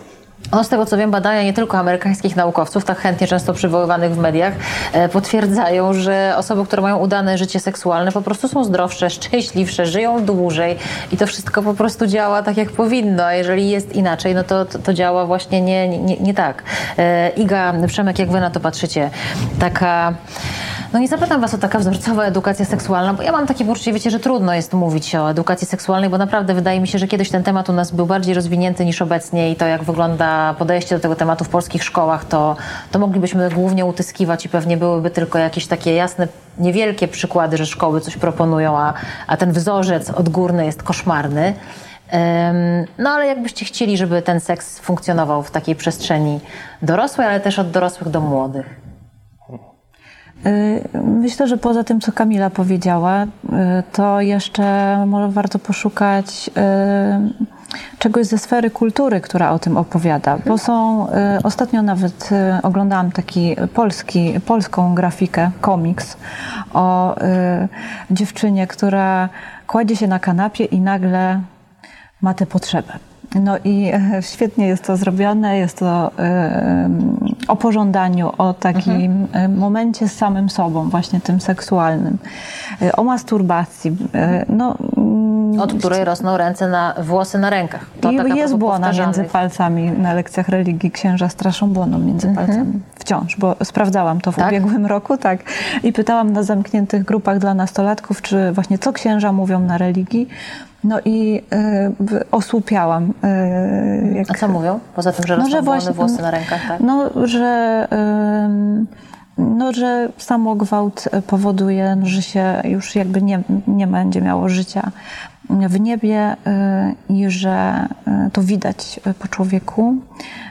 No, z tego co wiem, badania nie tylko amerykańskich naukowców, tak chętnie często przywoływanych w mediach, e, potwierdzają, że osoby, które mają udane życie seksualne, po prostu są zdrowsze, szczęśliwsze, żyją dłużej i to wszystko po prostu działa tak, jak powinno. A jeżeli jest inaczej, no to, to, to działa właśnie nie, nie, nie tak. E, Iga, Przemek, jak wy na to patrzycie? Taka. No nie zapytam was o taka wzorcowa edukacja seksualna, bo ja mam takie poczucie, wiecie, że trudno jest mówić o edukacji seksualnej, bo naprawdę wydaje mi się, że kiedyś ten temat u nas był bardziej rozwinięty niż obecnie i to jak wygląda podejście do tego tematu w polskich szkołach, to, to moglibyśmy głównie utyskiwać i pewnie byłyby tylko jakieś takie jasne, niewielkie przykłady, że szkoły coś proponują, a, a ten wzorzec odgórny jest koszmarny. No ale jakbyście chcieli, żeby ten seks funkcjonował w takiej przestrzeni dorosłej, ale też od dorosłych do młodych. Y, Myślę, że poza tym, co Kamila powiedziała, y, to jeszcze może warto poszukać y, czegoś ze sfery kultury, która o tym opowiada. Bo są, ostatnio nawet oglądałam taki polski, polską grafikę, komiks o dziewczynie, która kładzie się na kanapie i nagle ma tę potrzebę. No i e, świetnie jest to zrobione, jest to e, o pożądaniu, o takim e, momencie z samym sobą, właśnie tym seksualnym, o masturbacji. No, mm, Od której rosną ręce na włosy na rękach. To i jest błona między palcami na lekcjach religii. Księża straszą błoną między palcami. Wciąż, bo sprawdzałam to w Tak? ubiegłym roku, tak. I pytałam na zamkniętych grupach dla nastolatków, czy właśnie co księża mówią na religii. No i e, w- osłupiałam. e, jak A co mówią? Poza tym, że rosną no, właśnie, włosy na rękach, tak? No, że, ym, no, że samogwałt powoduje, no, że się już jakby nie, nie będzie miało życia w niebie y, i że y, to widać po człowieku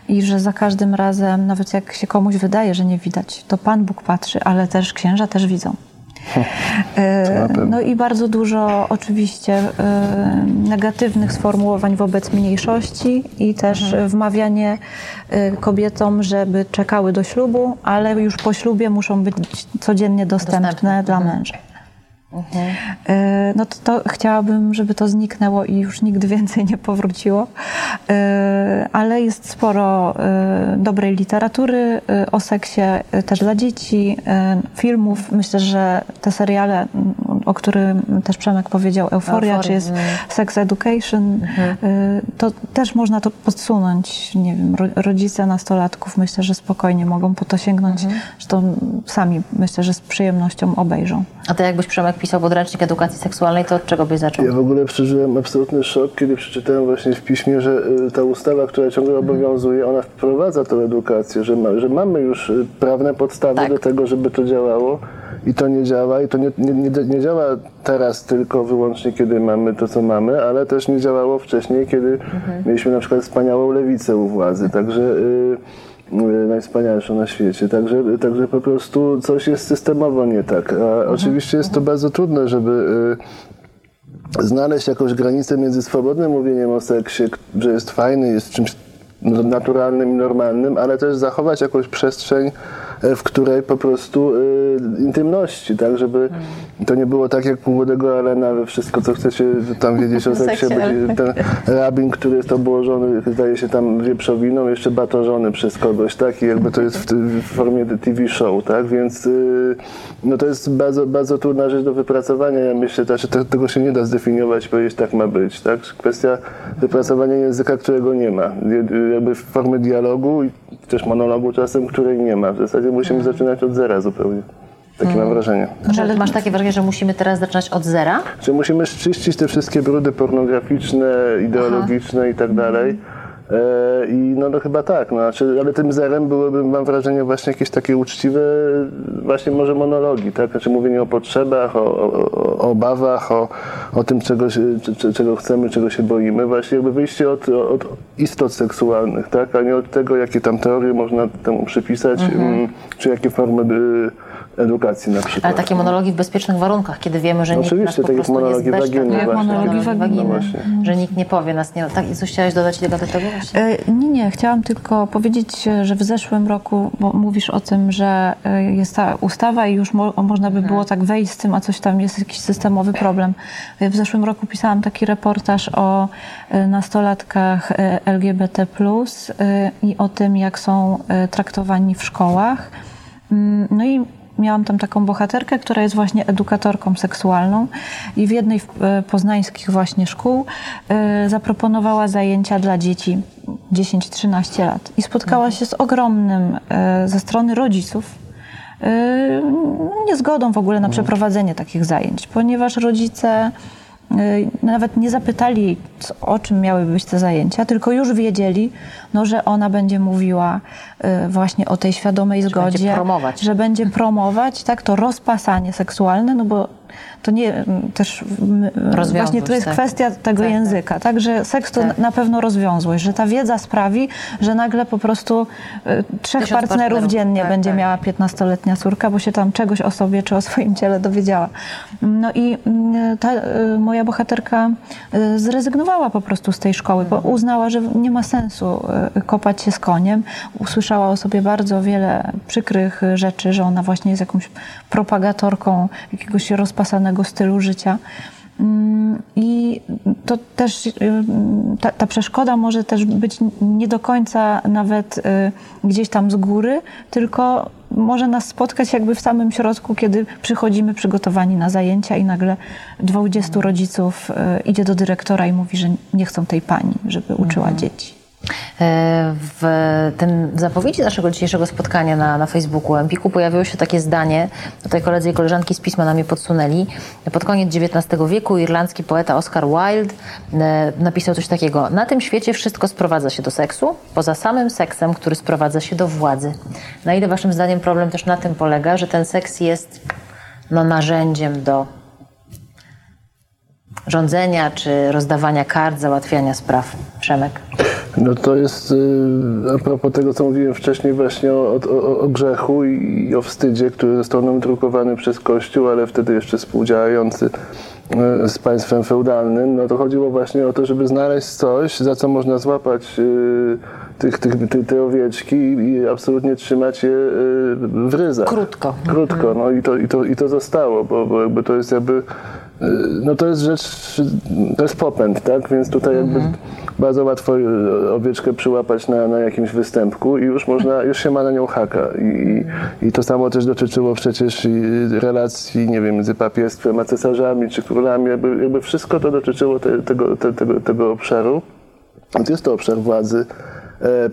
i że za każdym razem, nawet jak się komuś wydaje, że nie widać, to Pan Bóg patrzy, ale też księża też widzą. Pewno. No i bardzo dużo oczywiście e, negatywnych sformułowań wobec mniejszości i też wmawianie e, kobietom, żeby czekały do ślubu, ale już po ślubie muszą być codziennie dostępne, Dostępne. dla męża. E, No to, to chciałabym, żeby to zniknęło i już nigdy więcej nie powróciło. E, Ale jest sporo e, dobrej literatury o seksie też dla dzieci, filmów. Myślę, że te seriale, m, o którym też Przemek powiedział, Euforia, czy jest mm. Sex Education, e, to też można to podsunąć. Nie wiem, ro- rodzice nastolatków myślę, że spokojnie mogą po to sięgnąć, że to sami myślę, że z przyjemnością obejrzą. A ty jakbyś Przemek pisał podręcznik edukacji seksualnej, to od czego byś zaczął? Ja w ogóle przeżyłem absolutny szok, kiedy przeczytałem właśnie w piśmie, że y, ta ustawa, która ciągle obowiązuje, ona wprowadza tę edukację, że, ma, że mamy już y, prawne podstawy Tak. do tego, żeby to działało i to nie działa. I to nie, nie, nie, nie działa teraz tylko wyłącznie, kiedy mamy to, co mamy, ale też nie działało wcześniej, kiedy mieliśmy na przykład wspaniałą lewicę u władzy. Także y, y, najwspanialszą na świecie. Także, także po prostu coś jest systemowo nie tak. A oczywiście jest to bardzo trudne, żeby y, znaleźć jakąś granicę między swobodnym mówieniem o seksie, że jest fajny, jest czymś naturalnym i normalnym, ale też zachować jakąś przestrzeń, e, w której po prostu y, intymności, tak, żeby to nie było tak jak u młodego Alena, we wszystko co chcecie tam wiedzieć o seksie, będzie ten rabin, który jest obłożony, zdaje się tam wieprzowiną, jeszcze batorzony przez kogoś, tak, i jakby to jest w, w formie TV show, tak, więc y, no to jest bardzo, bardzo trudna rzecz do wypracowania, ja myślę też, że te, tego się nie da zdefiniować, powiedzieć tak ma być, tak, kwestia wypracowania języka, którego nie ma, jakby formy dialogu i też monologu czasem, której nie ma, w zasadzie musimy zaczynać od zera zupełnie, takie mam wrażenie. Znaczy, masz takie wrażenie, że musimy teraz zaczynać od zera? Czy musimy czyścić te wszystkie brudy pornograficzne, ideologiczne i tak dalej. E, I no, no chyba tak, no, znaczy, ale tym zerem byłyby, mam wrażenie, właśnie jakieś takie uczciwe, właśnie może monologi, tak? Znaczy mówienie o potrzebach, o, o, o obawach, o, o tym, czego, się, czego chcemy, czego się boimy. Właśnie jakby wyjście od, od istot seksualnych, tak? A nie od tego, jakie tam teorie można temu przypisać, mm, czy jakie formy by, edukacji na przykład. Ale takie monologi w bezpiecznych warunkach, kiedy wiemy, że No nikt oczywiście, nas po tak jak prostu nie monologi zbeszta, waginy tak? właśnie. Monologi waginy. No że nikt nie powie nas nie... Tak, i coś chciałaś dodać do tego właśnie? E, Nie, nie, chciałam tylko powiedzieć, że w zeszłym roku, bo mówisz o tym, że e, jest ta ustawa i już mo, można by było tak wejść z tym, a coś tam jest jakiś systemowy problem. E, W zeszłym roku pisałam taki reportaż o nastolatkach LGBT+, i o tym, jak są traktowani w szkołach. Mm, No i miałam tam taką bohaterkę, która jest właśnie edukatorką seksualną i w jednej z poznańskich właśnie szkół e, zaproponowała zajęcia dla dzieci 10-13 lat. I spotkała się z ogromnym e, ze strony rodziców. E, niezgodą w ogóle na przeprowadzenie takich zajęć, ponieważ rodzice nawet nie zapytali co- o czym miały być te zajęcia, tylko już wiedzieli, no, że ona będzie mówiła y, właśnie o tej świadomej będzie zgodzie, że będzie promować tak, to rozpasanie seksualne, no bo to nie mm, też mm, Rozwiązłość, właśnie to jest tak. kwestia tego Tak, tak. języka, tak, że seks to Tak. na pewno rozwiązłość, że ta wiedza sprawi, że nagle po prostu y, trzech partnerów partnerów, dziennie tak, będzie miała 15-letnia córka, bo się tam czegoś o sobie czy o swoim ciele dowiedziała. No i mm, ta y, moja bohaterka y, zrezygnowała po prostu z tej szkoły, bo uznała, że nie ma sensu kopać się z koniem. Usłyszała o sobie bardzo wiele przykrych rzeczy, że ona właśnie jest jakąś propagatorką jakiegoś rozpasanego stylu życia. Mm, I to też y, ta, ta przeszkoda może też być nie do końca nawet y, gdzieś tam z góry, tylko może nas spotkać jakby w samym środku, kiedy przychodzimy przygotowani na zajęcia i nagle 20 rodziców y, idzie do dyrektora i mówi, że nie chcą tej pani, żeby uczyła dzieci. E, W tym zapowiedzi naszego dzisiejszego spotkania na, na Facebooku Empiku pojawiło się takie zdanie, tutaj koledzy i koleżanki z pisma nam je podsunęli. Pod koniec XIX wieku irlandzki poeta Oscar Wilde e, napisał coś takiego. Na tym świecie wszystko sprowadza się do seksu, poza samym seksem, który sprowadza się do władzy. Na ile waszym zdaniem problem też na tym polega, że ten seks jest no, narzędziem do rządzenia czy rozdawania kart, załatwiania spraw? Przemek. No to jest y, a propos tego, co mówiłem wcześniej właśnie o, o, o grzechu i o wstydzie, który został nam drukowany przez Kościół, ale wtedy jeszcze współdziałający y, z państwem feudalnym, no to chodziło właśnie o to, żeby znaleźć coś, za co można złapać tych, tych, tych, te owieczki i absolutnie trzymać je y, w ryzach. Krótko. Krótko, no i to, i to, i to zostało, bo, bo jakby to jest jakby no to jest rzecz, to jest popęd, tak? Więc tutaj jakby bardzo łatwo y, owieczkę przyłapać na, na jakimś występku i już można, już się ma na nią haka. I, i to samo też dotyczyło przecież i relacji, nie wiem, między papiestwem a cesarzami czy królami. Jakby, jakby wszystko to dotyczyło te, tego, te, tego, tego obszaru. To jest to obszar władzy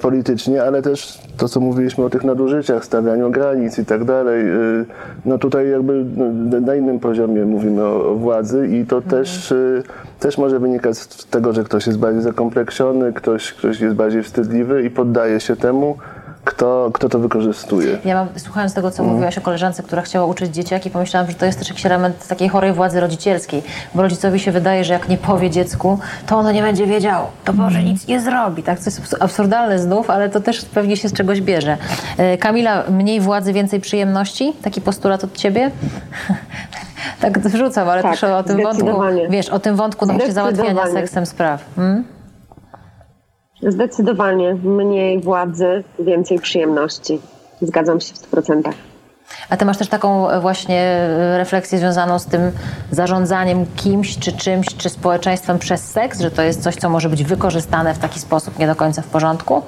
politycznie, ale też to, co mówiliśmy o tych nadużyciach, stawianiu granic i tak dalej. e, No tutaj jakby no, na innym poziomie mówimy o, o władzy i to też, e, też może wynikać z tego, że ktoś jest bardziej zakompleksiony, ktoś, ktoś jest bardziej wstydliwy i poddaje się temu, kto, kto to wykorzystuje. Ja mam, słuchając tego, co mówiłaś o koleżance, która chciała uczyć dzieciaki, pomyślałam, że to jest też jakiś element takiej chorej władzy rodzicielskiej, bo rodzicowi się wydaje, że jak nie powie dziecku, to ono nie będzie wiedziało, to może nic nie zrobi. Tak? To jest absurdalne znów, ale to też pewnie się z czegoś bierze. E, Kamila, mniej władzy, więcej przyjemności? Taki postulat od ciebie? *laughs* tak wrzucam, ale Tak, też o, tym wątku, wiesz, o tym wątku no, właśnie załatwiania seksem spraw. Hmm? Zdecydowanie mniej władzy, więcej przyjemności. Zgadzam się w 100%. A ty masz też taką e, właśnie e, refleksję związaną z tym zarządzaniem kimś, czy czymś, czy społeczeństwem przez seks, że to jest coś, co może być wykorzystane w taki sposób nie do końca w porządku?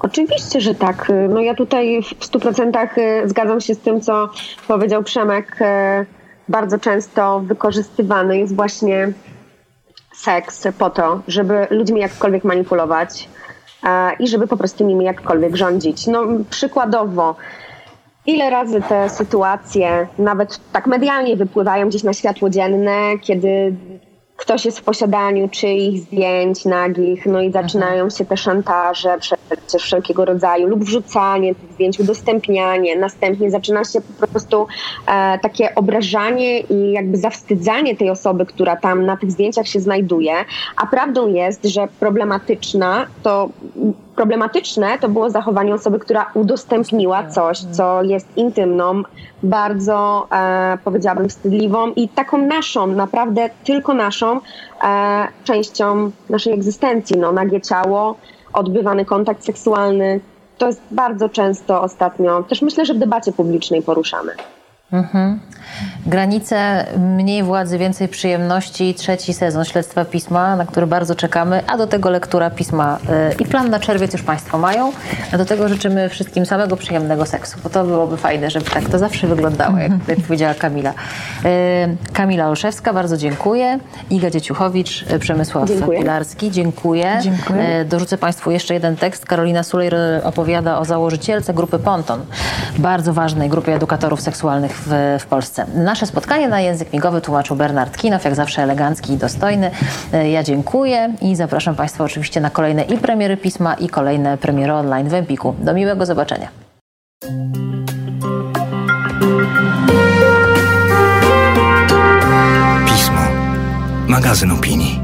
Oczywiście, że tak. No ja tutaj w 100% zgadzam się z tym, co powiedział Przemek. E, Bardzo często wykorzystywany jest właśnie seks po to, żeby ludźmi jakkolwiek manipulować e, i żeby po prostu nimi jakkolwiek rządzić. No przykładowo, ile razy te sytuacje nawet tak medialnie wypływają gdzieś na światło dzienne, kiedy ktoś jest w posiadaniu czyichś zdjęć nagich, no i zaczynają się te szantaże przecież wszelkiego rodzaju lub wrzucanie tych zdjęć, udostępnianie, następnie zaczyna się po prostu e, takie obrażanie i jakby zawstydzanie tej osoby, która tam na tych zdjęciach się znajduje, a prawdą jest, że problematyczna to problematyczne to było zachowanie osoby, która udostępniła coś, co jest intymną, bardzo e, powiedziałabym wstydliwą i taką naszą, naprawdę tylko naszą e, częścią naszej egzystencji. No, nagie ciało, odbywany kontakt seksualny. To jest bardzo często ostatnio, też myślę, że w debacie publicznej poruszane. Mhm. Granice mniej władzy, więcej przyjemności. Trzeci sezon Śledztwa Pisma, na który bardzo czekamy, a do tego lektura pisma y, i plan na czerwiec już Państwo mają. A do tego życzymy wszystkim samego przyjemnego seksu, bo to byłoby fajne, żeby tak to zawsze wyglądało, jak tutaj *laughs* powiedziała Kamila. Y, Kamila Olszewska, bardzo dziękuję. Iga Dzieciuchowicz, y, Przemysław Dziękuję. Pilarski, dziękuję. Dziękuję. Dorzucę Państwu jeszcze jeden tekst. Karolina Sulejr opowiada o założycielce grupy Ponton, bardzo ważnej grupie edukatorów seksualnych w, w Polsce. Nasze spotkanie na język migowy tłumaczył Bernard Kinow, jak zawsze elegancki i dostojny. E, Ja dziękuję i zapraszam Państwa oczywiście na kolejne i premiery pisma, i kolejne premiery online w Empiku. Do miłego zobaczenia. Pismo. Magazyn opinii.